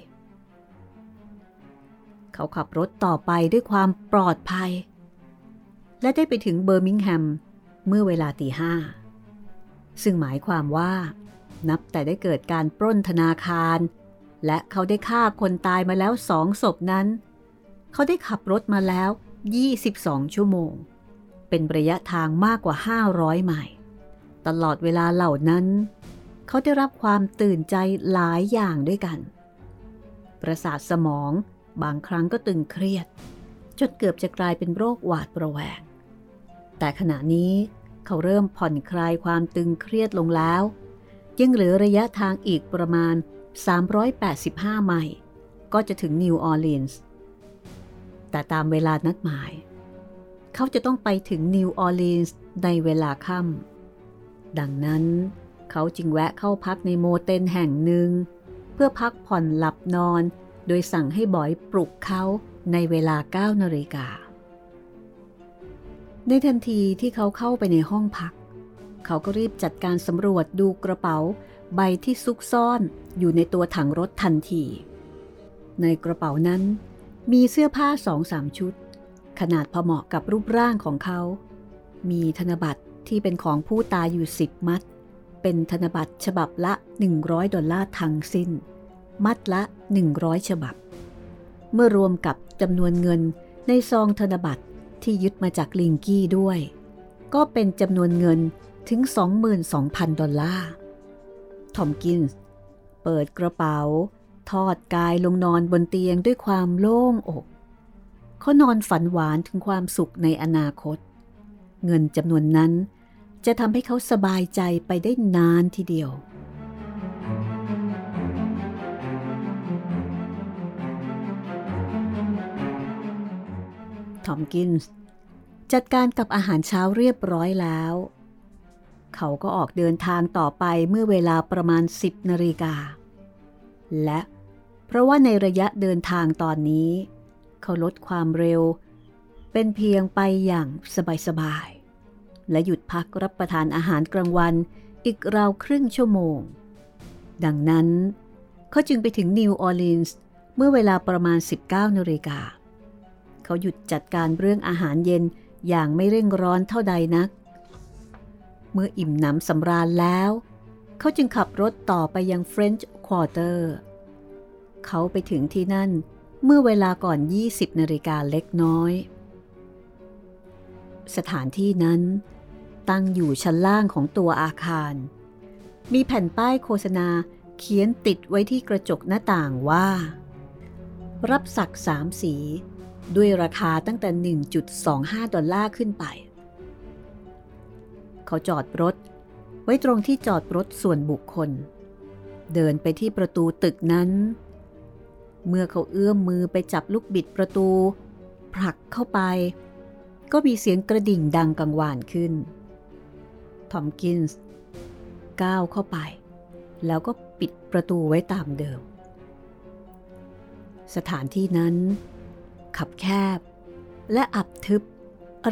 เขาขับรถต่อไปด้วยความปลอดภัย และได้ไปถึงเบอร์มิงแฮมเมื่อเวลาตีห้าซึ่งหมายความว่า นับแต่ได้เกิดการปล้นธนาคาร และเขาได้ฆ่าคนตายมาแล้วสองศพนั้น เขาได้ขับรถมาแล้ว 22 ชั่วโมง เป็นระยะทางมากกว่า 500 ไมล์ตลอดเวลาเหล่านั้น เขาได้รับความตื่นใจหลายอย่างด้วยกัน ประสาทสมองบางครั้งก็ตึงเครียด จนเกือบจะกลายเป็นโรคหวาดประแวง แต่ขณะนี้เขาเริ่มผ่อนคลายความตึงเครียดลงแล้ว ยังเหลือระยะทางอีกประมาณ 385 ไมล์ก็จะถึงนิวออร์ลีนส์ แต่ตามเวลานัดหมาย เขาจะต้องไปถึงนิวออร์ลีนส์ในเวลาค่ำ ดังนั้นเขาจึงแวะเข้าพักในโมเต็ลแห่งหนึ่ง เพื่อพักผ่อนหลับนอน โดยสั่งให้บ๋อยปลุกเขาในเวลา9นาฬิกาในทันทีที่เขาเข้าไปในห้องพัก เขาก็รีบจัดการสำรวจดูกระเป๋า ใบที่ซุกซ่อนอยู่ในตัวถังรถทันที ในกระเป๋านั้น มีเสื้อผ้าสองสามชุด ขนาดพอเหมาะกับรูปร่างของเขา มีธนบัตรที่เป็นของผู้ตายอยู่สิบมัด เป็นธนบัตรฉบับละ 100 ดอลลาร์ทั้งสิ้น มัดละ 100 ฉบับ เมื่อรวมกับจำนวนเงินในซองธนบัตรที่ยึดมาจากลิงกี้ด้วย ก็เป็นจำนวนเงิน ถึง 22,000 ดอลลาร์ทอมกินส์เปิดกระเป๋า ทอดกายลงนอนบนเตียงด้วยความโล่งอกเขานอนฝันหวานถึงความสุขในอนาคต เงินจำนวนนั้นจะทำให้เขาสบายใจไปได้นานทีเดียว ทอมกินส์จัดการกับอาหารเช้าเรียบร้อยแล้ว เขาก็ออกเดินทางต่อไปเมื่อเวลาประมาณ 10นาฬิกา และเพราะว่าในระยะเดินทางตอนนี้ เขาลดความเร็ว เป็นเพียงไปอย่างสบายๆ และหยุดพักรับประทานอาหารกลางวันอีกราวครึ่งชั่วโมง ดังนั้น เขาจึงไปถึงนิวออร์ลีนส์เมื่อเวลาประมาณ 19นาฬิกา เขาหยุดจัดการเรื่องอาหารเย็นอย่างไม่เร่งร้อนเท่าใดนัก เมื่ออิ่มหนำสำราญแล้ว เขาจึงขับรถต่อไปยังเฟรนช์ควอเตอร์เขาไปถึงที่นั่นเมื่อเวลาก่อน 20นาฬิกาเล็กน้อย สถานที่นั้น ตั้งอยู่ชั้นล่างของตัวอาคาร มีแผ่นป้ายโฆษณาเขียนติดไว้ที่กระจกหน้าต่างว่า รับสักสามสี ด้วยราคาตั้งแต่ 1.25 ดอลลาร์ขึ้นไป เขาจอดรถ ไว้ตรงที่จอดรถส่วนบุคคล เดินไปที่ประตูตึกนั้น เมื่อเขาเอื้อมมือไปจับลูกบิดประตู ผลักเข้าไป ก็มีเสียงกระดิ่งดังกังวานขึ้น ทอมกินส์ก้าวเข้าไป แล้วก็ปิดประตูไว้ตามเดิม สถานที่นั้น ขับแคบและอับทึบ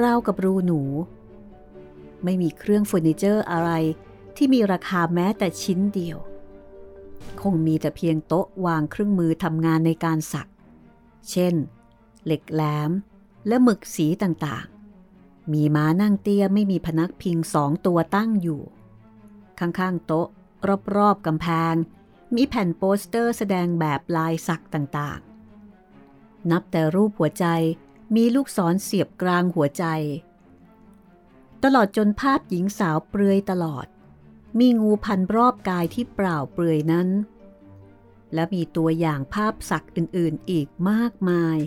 ราวกับรูหนู ไม่มีเครื่องเฟอร์นิเจอร์อะไรที่มีราคาแม้แต่ชิ้นเดียว คงมีแต่เพียงโต๊ะวางเครื่องมือทำงานในการสัก เช่น เหล็กแหลม และหมึกสีต่างๆ มีม้านั่งเตี้ยไม่มีพนักพิงสองตัวตั้งอยู่ ข้างๆ โต๊ะ รอบๆกำแพง มีแผ่นโปสเตอร์แสดงแบบลายสักต่างๆ นับแต่รูปหัวใจมีลูกศรเสียบกลางหัวใจ ตลอดจนภาพหญิงสาวเปลือยตลอด มีงูพันรอบกายที่เปล่าเปลือยนั้น และมีตัวอย่างภาพสักอื่นๆอีกมากมาย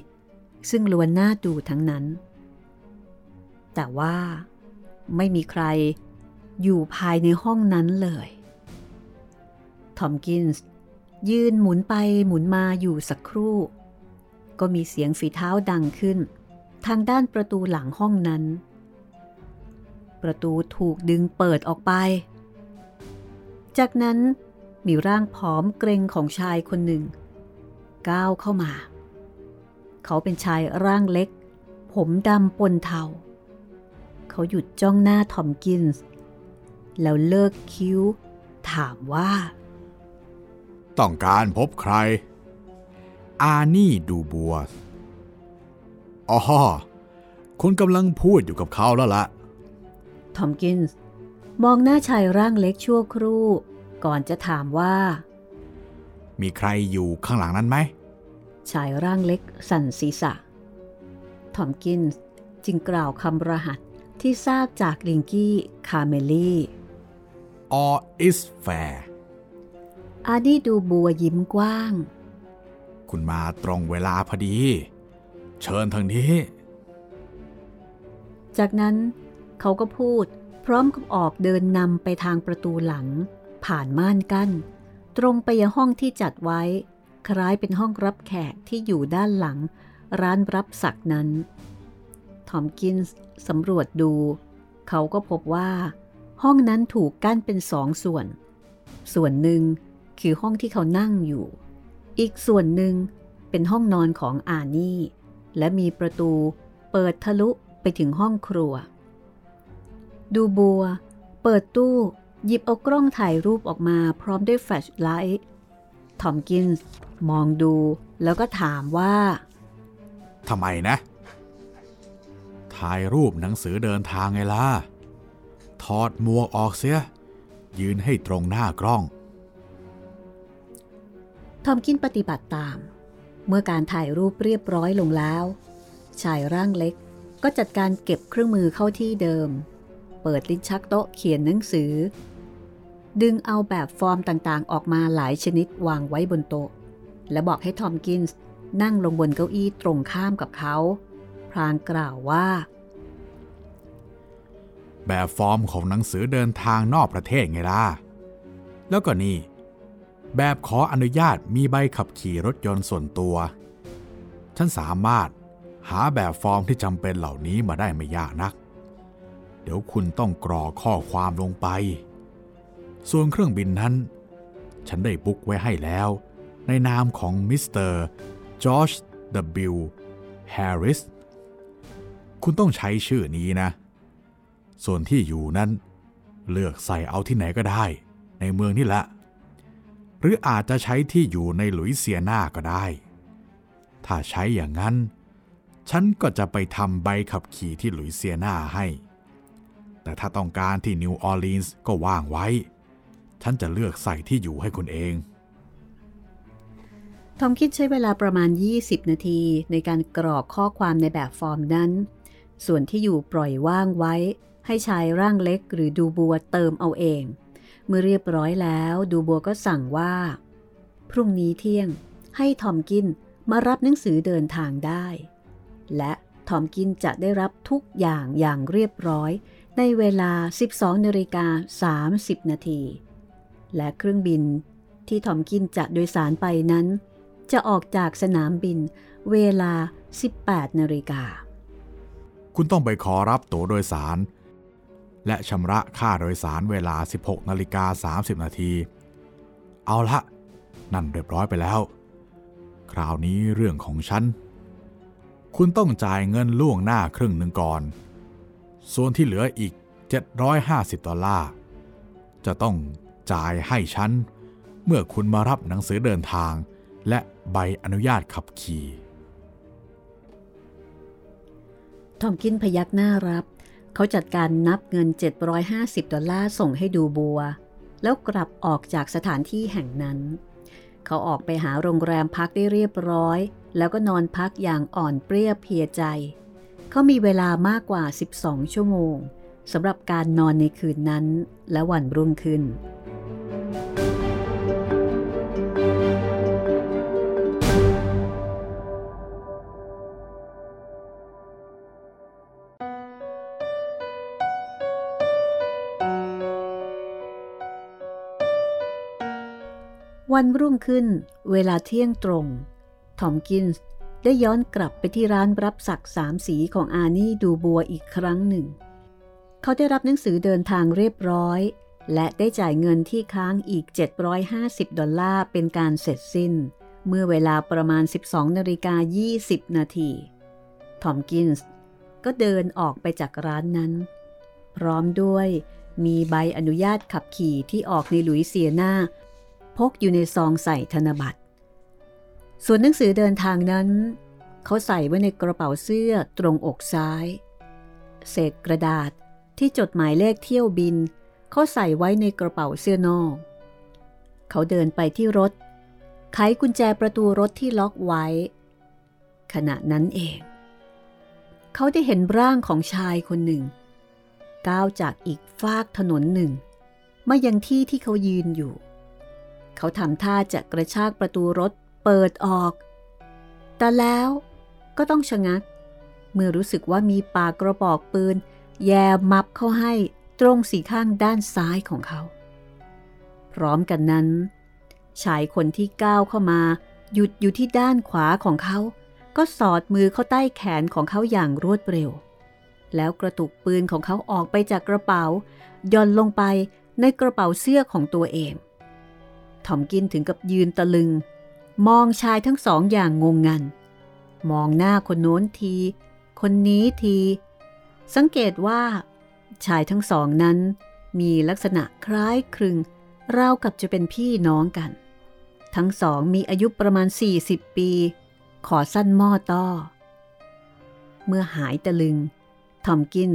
ซึ่งล้วนน่าดูทั้งนั้น แต่ว่าไม่มีใครอยู่ภายในห้องนั้นเลย ทอมกินส์ยืนหมุนไปหมุนมาอยู่สักครู่ ก็มีเสียงฝีเท้าดังขึ้น ทางด้านประตูหลังห้องนั้น ประตูถูกดึงเปิดออกไป จากนั้นมีร่างผอมเกรงของชายคนหนึ่ง ก้าวเข้ามา เขาเป็นชายร่างเล็ก ผมดำปนเทา เขาหยุดจ้องหน้าทอมกินส์แล้วเลิกคิ้ว ถามว่า ต้องการพบใคร อานี่ดูบัวอ๋อคุณกำลังพูดอยู่กับเขาแล้วละ ทอมกินส์มองหน้าชายร่างเล็กชั่วครู่ ก่อนจะถามว่า มีใครอยู่ข้างหลังนั้นไหม ชายร่างเล็กสั่นศีรษะ ทอมกินส์จึงกล่าวคำรหัสที่ทราบจากลิงกี้คาเมลี่ all is fair อาดี้ดูบัวยิ้มกว้าง คุณมาตรงเวลาพอดี เชิญทางนี้ จากนั้น เขาก็พูด พร้อมกับออกเดินนำไปทางประตูหลัง ผ่านม่านกั้น ตรงไปยังห้องที่จัดไว้ คล้ายเป็นห้องรับแขกที่อยู่ด้านหลัง ร้านรับสักนั้น ทอมกินส์สำรวจดู เขาก็พบว่า ห้องนั้นถูกกั้นเป็นสองส่วน ส่วนหนึ่งคือห้องที่เขานั่งอยู่ อีกส่วนหนึ่งเป็นห้องนอนของอานี่ และมีประตูเปิดทะลุไปถึงห้องครัว ดูบัว เปิดตู้ หยิบเอากล้องถ่ายรูปออกมาพร้อมด้วยแฟลชไลท์ทอมกินส์มองดูแล้วก็ถามว่าทำไมนะ ถ่ายรูปหนังสือเดินทางไงล่ะ ถอดหมวกออกเสีย ยืนให้ตรงหน้ากล้อง ทอมกินปฏิบัติตาม เมื่อการถ่ายรูปเรียบร้อยลงแล้ว ชายร่างเล็กก็จัดการเก็บเครื่องมือเข้าที่เดิม เปิดลิ้นชักโต๊ะเขียนหนังสือ ดึงเอาแบบฟอร์มต่างๆ ออกมาหลายชนิดวางไว้บนโต๊ะ และบอกให้ทอมกินส์นั่งลงบนเก้าอี้ตรงข้ามกับเขา พลางกล่าวว่า แบบฟอร์มของหนังสือเดินทางนอกประเทศไงล่ะ แล้วก็นี่ แบบขออนุญาตมีใบขับขี่รถยนต์ส่วนตัว ฉันสามารถหาแบบฟอร์มที่จำเป็นเหล่านี้มาได้ไม่ยากนัก เดี๋ยวคุณต้องกรอกข้อความลงไป ส่วนเครื่องบินนั้น ฉันได้ book ไว้ให้แล้ว ในนามของมิสเตอร์จอร์จ W. แฮร์ริส คุณต้องใช้ชื่อนี้นะ ส่วนที่อยู่นั้น เลือกใส่เอาที่ไหนก็ได้ ในเมืองนี่แหละ หรืออาจจะใช้ที่อยู่ในหลุยเซียนาก็ได้ ถ้าใช้อย่างนั้น ฉันก็จะไปทำใบขับขี่ที่หลุยเซียนาให้ แต่ถ้าต้องการที่นิวออร์ลีนส์ก็ว่างไว้ ฉันจะเลือกใส่ที่อยู่ให้คุณเอง ทอมกินส์ใช้เวลาประมาณ 20 นาทีในการกรอกข้อความในแบบฟอร์มนั้น ส่วนที่อยู่ปล่อยว่างไว้ ให้ชายร่างเล็กหรือดูบัวเติมเอาเอง เมื่อเรียบร้อยแล้วดูบัวก็สั่งว่า พรุ่งนี้เที่ยง ให้ทอมกินมารับหนังสือเดินทางได้ และทอมกินจะได้รับทุกอย่างอย่างเรียบร้อย ในเวลา 12นาฬิกา30 นาที และเครื่องบินที่ทอมกินจะโดยสารไปนั้น จะออกจากสนามบินเวลา 18นาฬิกา คุณต้องไปขอรับตั๋วโดยสาร และชำระค่าโดยสารเวลา 16นาฬิกา30 นาที เอาละ นั่นเรียบร้อยไปแล้ว คราวนี้เรื่องของฉัน คุณต้องจ่ายเงินล่วงหน้าครึ่งหนึ่งก่อน ส่วนที่เหลืออีก 750 ดอลลาร์ จะต้องจ่ายให้ฉัน เมื่อคุณมารับหนังสือเดินทาง และใบอนุญาตขับขี่ทอมกินพยักหน้ารับ เขาจัดการนับเงิน 750 ดอลลาร์ส่งให้ดูบัว แล้วกลับออกจากสถานที่แห่งนั้น เขาออกไปหาโรงแรมพักได้เรียบร้อย แล้วก็นอนพักอย่างอ่อนเปรี้ยเพลียใจ เขามีเวลามากกว่า 12 ชั่วโมงสำหรับการนอนในคืนนั้นและวันรุ่งขึ้น วันรุ่งขึ้น เวลาเที่ยงตรง ทอมกินส์ ได้ย้อนกลับไปที่ร้านรับสักสามสีของอานี่ดูบัวอีกครั้งหนึ่ง เขาได้รับหนังสือเดินทางเรียบร้อย และได้จ่ายเงินที่ค้างอีก 750 ดอลลาร์เป็นการเสร็จสิ้น เมื่อเวลาประมาณ 12นาฬิกา20 นาทีทอมกินส์ก็เดินออกไปจากร้านนั้น พร้อมด้วยมีใบอนุญาตขับขี่ที่ออกในหลุยเซียนาพกอยู่ในซองใส่ธนบัตร ส่วนหนังสือเดินทางนั้น เขาใส่ไว้ในกระเป๋าเสื้อตรงอกซ้าย เศษกระดาษที่จดหมายเลขเที่ยวบิน เขาใส่ไว้ในกระเป๋าเสื้อนอก เขาเดินไปที่รถ ไขกุญแจประตูรถที่ล็อกไว้ ขณะนั้นเอง เขาได้เห็นร่างของชายคนหนึ่ง ก้าวจากอีกฟากถนนหนึ่ง มายังที่ที่เขายืนอยู่ เขาทำท่าจะกระชากประตูรถ เปิดออก แต่แล้วก็ต้องชะงัก เมื่อรู้สึกว่ามีปากกระบอกปืน แยมับเข้าให้ตรงสีข้างด้านซ้ายของเขา พร้อมกันนั้น ชายคนที่ก้าวเข้ามาหยุดอยู่ที่ด้านขวาของเขา ก็สอดมือเข้าใต้แขนของเขาอย่างรวดเร็ว แล้วกระตุกปืนของเขาออกไปจากกระเป๋าย่อนลงไปในกระเป๋าเสื้อของตัวเอง ทอมกินถึงกับยืนตะลึง มองชายทั้งสองอย่างงงงัน มองหน้าคนโน้นที คนนี้ที สังเกตว่า ชายทั้งสองนั้นมีลักษณะคล้ายคลึงราวกับจะเป็นพี่น้องกัน ทั้งสองมีอายุประมาณ 40 ปี ขอสั้นหม้อต้อ เมื่อหายตะลึง ทอมกิน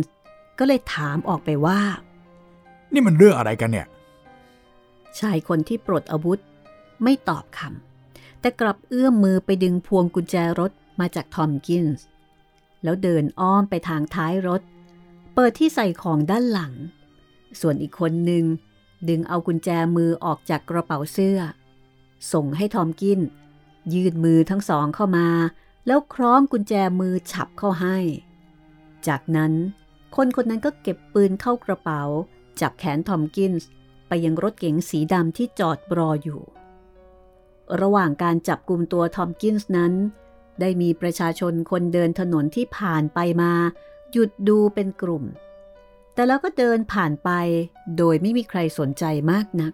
ก็เลยถามออกไปว่า นี่มันเรื่องอะไรกันเนี่ย ชายคนที่ปลดอาวุธ ไม่ตอบคำ แต่กลับเอื้อมมือไปดึงพวงกุญแจรถมาจากทอมกินส์แล้วเดินอ้อมไปทางท้ายรถ เปิดที่ใส่ของด้านหลัง ส่วนอีกคนหนึ่งดึงเอากุญแจมือออกจากกระเป๋าเสื้อ ส่งให้ทอมกิน ยืดมือทั้งสองเข้ามา แล้วคล้องกุญแจมือฉับเข้าให้ จากนั้นคนคนนั้นก็เก็บปืนเข้ากระเป๋า จับแขนทอมกินส์ไปยังรถเก๋งสีดำที่จอดรออยู่ ระหว่างการจับกลุ่มตัวทอมกินส์นั้น ได้มีประชาชนคนเดินถนนที่ผ่านไปมา หยุดดูเป็นกลุ่ม แต่แล้วก็เดินผ่านไปโดยไม่มีใครสนใจมากนัก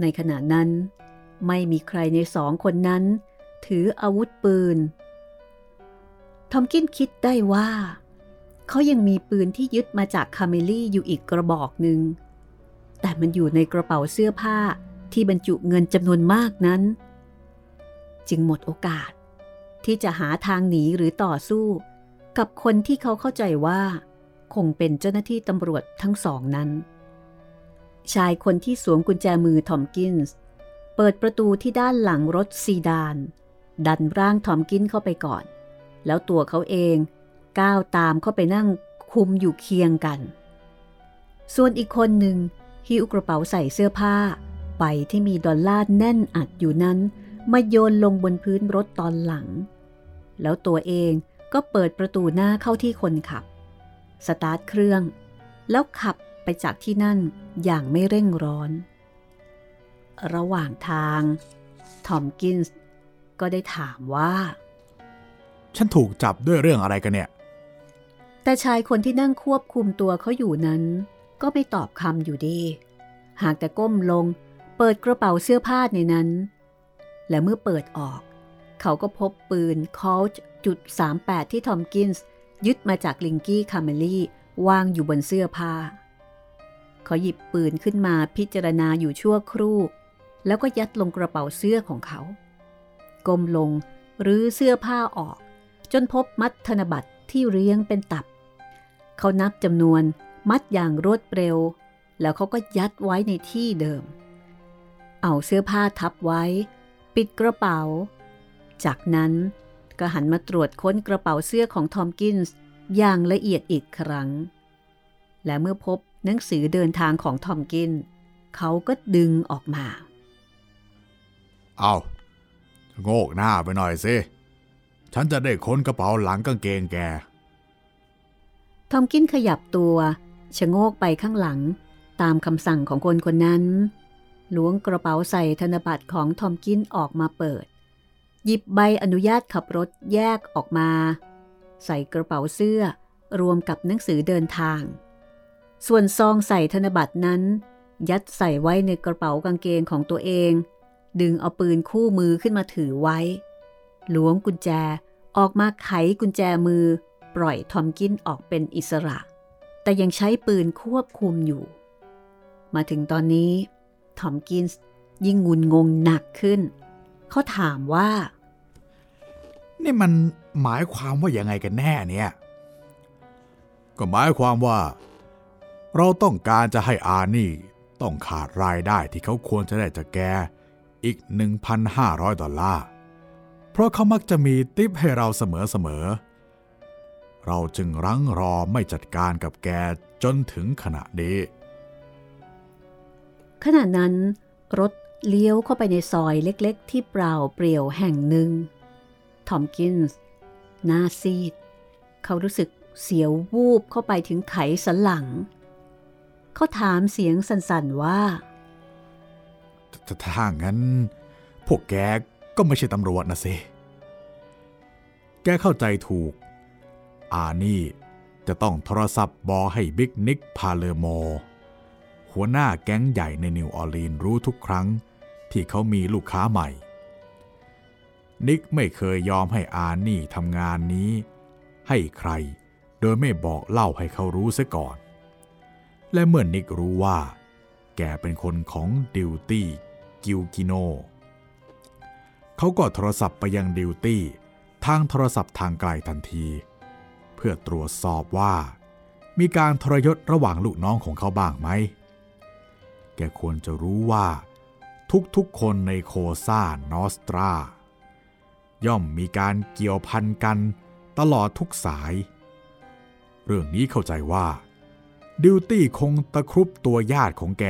ในขณะนั้น ไม่มีใครในสองคนนั้น ถืออาวุธปืน ทอมกินคิดได้ว่า เขายังมีปืนที่ยึดมาจากคาเมลี่อยู่อีกกระบอกหนึ่งแต่มันอยู่ในกระเป๋าเสื้อผ้า ที่บรรจุเงินจำนวนมากนั้น จึงหมดโอกาส ที่จะหาทางหนีหรือต่อสู้ กับคนที่เขาเข้าใจว่า คงเป็นเจ้าหน้าที่ตำรวจทั้งสองนั้น ชายคนที่สวมกุญแจมือทอมกินส์เปิดประตูที่ด้านหลังรถซีดาน ดันร่างทอมกินเข้าไปก่อน แล้วตัวเขาเองก้าวตามเข้าไปนั่งคุมอยู่เคียงกัน ส่วนอีกคนหนึ่งหิ้วกระเป๋าใส่เสื้อผ้า ไปที่มีดอลลาร์แน่นอัดอยู่นั้น มาโยนลงบนพื้นรถตอนหลัง แล้วตัวเองก็เปิดประตูหน้าเข้าที่คนขับ สตาร์ทเครื่อง แล้วขับไปจากที่นั่นอย่างไม่เร่งร้อน ระหว่างทางทอมกินส์ก็ได้ถามว่า ฉันถูกจับด้วยเรื่องอะไรกันเนี่ย แต่ชายคนที่นั่งควบคุมตัวเขาอยู่นั้น ก็ไม่ตอบคำอยู่ดี หากแต่ก้มลง เปิดกระเป๋าเสื้อผ้าในนั้น และเมื่อเปิดออก เขาก็พบปืนโคลต์จุด38ที่ทอมกินส์ยึดมาจากลิงกี้คาเมลี่วางอยู่บนเสื้อผ้า เขาหยิบปืนขึ้นมาพิจารณาอยู่ชั่วครู่ แล้วก็ยัดลงกระเป๋าเสื้อของเขา ก้มลงหรือเสื้อผ้าออก จนพบมัดธนบัตรที่เรียงเป็นตับ เขานับจำนวนมัดอย่างรวดเร็ว แล้วเขาก็ยัดไว้ในที่เดิม เอาเสื้อผ้าทับไว้ ปิดกระเป๋า จากนั้นก็หันมาตรวจค้นกระเป๋าเสื้อของทอมกินส์อย่างละเอียดอีกครั้ง และเมื่อพบหนังสือเดินทางของทอมกิน เขาก็ดึงออกมา เอาโงกหน้าไปหน่อยสิฉันจะได้ค้นกระเป๋าหลังกางเกงแก ทอมกินขยับตัวชะโงกไปข้างหลัง ตามคำสั่งของคนคนนั้น ล้วงกระเป๋าใส่ธนบัตรของทอมกินออกมาเปิด หยิบใบอนุญาตขับรถแยกออกมา ใส่กระเป๋าเสื้อรวมกับหนังสือเดินทาง ส่วนซองใส่ธนบัตรนั้น ยัดใส่ไว้ในกระเป๋ากางเกงของตัวเอง ดึงเอาปืนคู่มือขึ้นมาถือไว้ หลวงกุญแจออกมาไขกุญแจมือ ปล่อยทอมกินออกเป็นอิสระ แต่ยังใช้ปืนควบคุมอยู่ มาถึงตอนนี้ ทอมกินส์ยิ่งงุนงงหนักขึ้น เขาถามว่า นี่มันหมายความว่าอยังไงกันแน่เนี่ย ก็หมายความว่า เราต้องการจะให้อานี่ต้องขาดรายได้ที่เขาควรจะได้จากแกอีก 1,500 ดอลลาร์ เพราะเขามักจะมีติปให้เราเสมอๆ เราจึงรั้งรอไม่จัดการกับแกจนถึงขณะนี้ ขณะนั้นรถเลี้ยวเข้าไปในซอยเล็กๆ ที่เปล่าเปลี่ยวแห่งหนึ่ง ทอมกินส์หน้าซีด เขารู้สึกเสียววูบเข้าไปถึงไขสันหลัง เขาถามเสียงสั่นๆว่า ถ้างั้น พวกแกก็ไม่ใช่ตำรวจน่ะสิ แกเข้าใจถูก อาดี้จะต้องโทรศัพท์บอกให้บิ๊กนิกพาเลโม หัวหน้าแก๊งใหญ่ในนิวออร์ลีนส์รู้ทุกครั้งที่เขามีลูกค้าใหม่ นิกไม่เคยยอมให้อานี่ทำงานนี้ ให้ใครโดยไม่บอกเล่าให้เขารู้ซะก่อน และเมื่อนนิกรู้ว่า แกเป็นคนของดิวตี้กิวกิโน เขาก็โทรศัพท์ไปยังดิวตี้ทางโทรศัพท์ทางไกลทันที เพื่อตรวจสอบว่า มีการทรยศระหว่างลูกน้องของเขาบ้างไหม แกควรจะรู้ว่า ทุกๆคนในโคซานอสตรา ย่อมมีการเกี่ยวพันกันตลอดทุกสาย เรื่องนี้เข้าใจว่าดิวตี้คงตะครุบตัวญาติของแก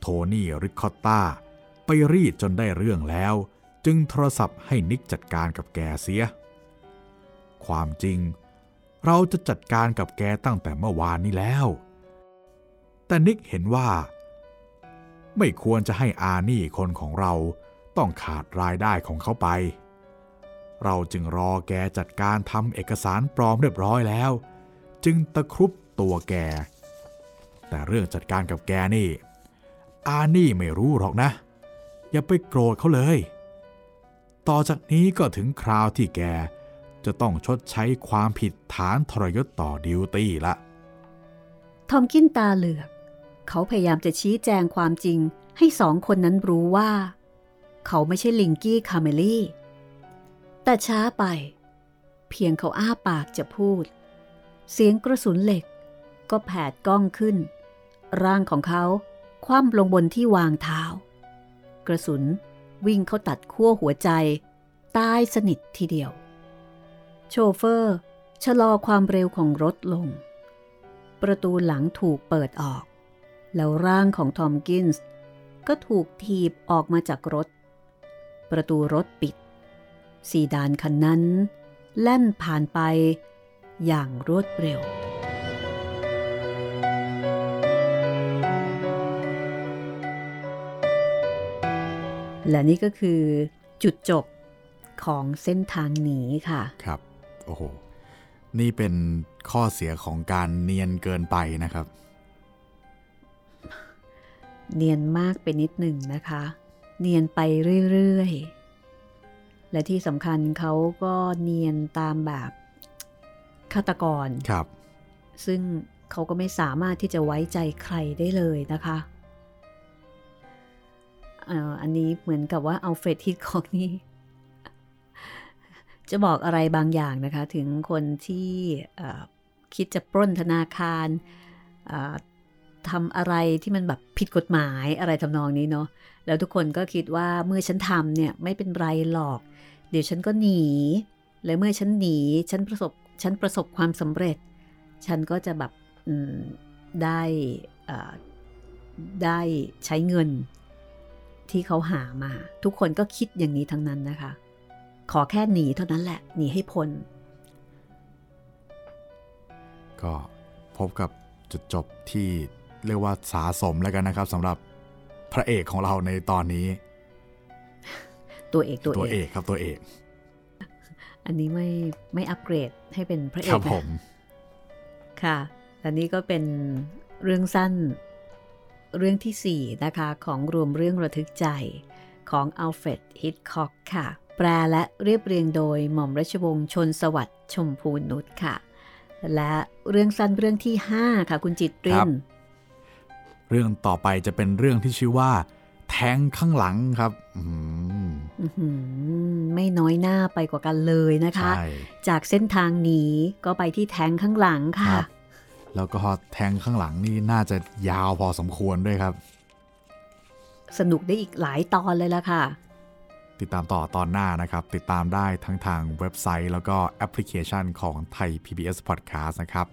โทนี่ริคอตตาไปรีดจนได้เรื่องแล้ว จึงโทรศัพท์ให้นิกจัดการกับแกเสีย ความจริง เราจะจัดการกับแกตั้งแต่เมื่อวานนี้แล้ว แต่นิกเห็นว่า ไม่ควรจะให้อานี่คนของเราต้องขาดรายได้ของเขาไป เราจึงรอแกจัดการทำเอกสารปลอมเรียบร้อยแล้ว จึงตะครุบตัวแก แต่เรื่องจัดการกับแกนี่ อานี่ไม่รู้หรอกนะ อย่าไปโกรธเขาเลย ต่อจากนี้ก็ถึงคราวที่แกจะต้องชดใช้ความผิดฐานทรยศต่อดิวตี้ละ ทอมกินตาเหลือก เขาพยายามจะชี้แจงความจริงให้สองคนนั้นรู้ว่า เขาไม่ใช่ลิงกี้คาเมลี่ แต่ช้าไป เพียงเขาอ้าปากจะพูด เสียงกระสุนเหล็ก ก็แผดก้องขึ้น ร่างของเขาคว่ำลงบนที่วางเท้า กระสุนวิ่งเข้าตัดขั้วหัวใจ ตายสนิททีเดียว โชเฟอร์ชะลอความเร็วของรถลง ประตูหลังถูกเปิดออก แล้วร่างของทอมกินส์ก็ถูกถีบออกมาจากรถ ประตูรถปิดซีดานคันนั้น แล่นผ่านไปอย่างรวดเร็ว และนี่ก็คือจุดจบของเส้นทางหนีค่ะ ครับ โอ้โห นี่เป็นข้อเสียของการเนียนเกินไปนะครับ เนียนมากไปนิดหนึ่งนะคะ เนียนไปเรื่อยๆ และที่สำคัญเขาก็เนียนตามแบบฆาตกรครับ ซึ่งเขาก็ไม่สามารถที่จะไว้ใจใครได้เลยนะคะเอ่ออันนี้เหมือนกับว่าอัลเฟรดฮิตคอกนี่จะบอกอะไรบางอย่างนะคะ ถึงคนที่เอ่อคิดจะปล้นธนาคารเอ่อ ทำอะไรที่มันแบบผิดกฎหมายอะไรทำนองนี้เนาะแล้วทุกคนก็คิดว่าเมื่อฉันทำเนี่ยไม่เป็นไรหรอก เดี๋ยวฉันก็หนี และเมื่อฉันหนีฉันประสบฉันประสบความสำเร็จ ฉันก็จะแบบได้ได้ใช้เงินที่เขาหามา ทุกคนก็คิดอย่างนี้ทั้งนั้นนะคะ ขอแค่หนีเท่านั้นแหละ หนีให้พ้นก็พบกับจุดจบที่ เรียกว่าสาสมแล้วกันนะครับสำหรับพระเอกของเราในตอนนี้ ตัวเอกตัวเอกครับตัวเอก อันนี้ไม่ไม่อัปเกรดให้เป็นพระเอกครับผมค่ะและนี่ก็เป็นเรื่องสั้นเรื่องที่ 4 นะคะ ของรวมเรื่องระทึกใจของอัลเฟรดฮิตคอกค่ะ แปลและเรียบเรียงโดยหม่อมราชวงศ์ชนสวัสดิ์ชมพูนุชค่ะ และเรื่องสั้นเรื่องที่ 5 ค่ะ คุณจิตริน เรื่องต่อไปจะเป็นเรื่องที่ชื่อว่า แทงข้างหลังครับไม่น้อยหน้าไปกว่ากันเลยนะคะ จากเส้นทางหนีก็ไปที่แทงข้างหลังค่ะแล้วก็แทงข้างหลังนี่น่าจะยาวพอสมควรด้วยครับ สนุกได้อีกหลายตอนเลยละค่ะ ติดตามต่อตอนหน้านะครับ ติดตามได้ทั้งทางเว็บไซต์ แล้วก็แอปพลิเคชันของไทย PBS Podcast นะครับ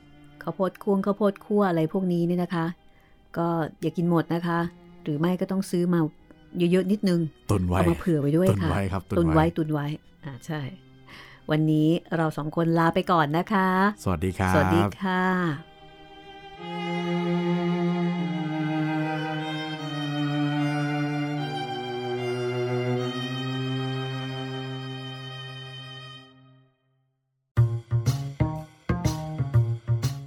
ข้าวโพดคั่วข้าวโพดคั่วอะไรพวกนี้นี่นะคะ ก็อย่ากินหมดนะคะ หรือไม่ก็ต้องซื้อมาเยอะๆนิดนึงตุนไว้เอามาเผื่อไว้ด้วยค่ะตุนไว้ครับตุนไว้ตุนไว้อ่าใช่ วันนี้เราสองคนลาไปก่อนนะคะ สวัสดีครับ สวัสดีค่ะ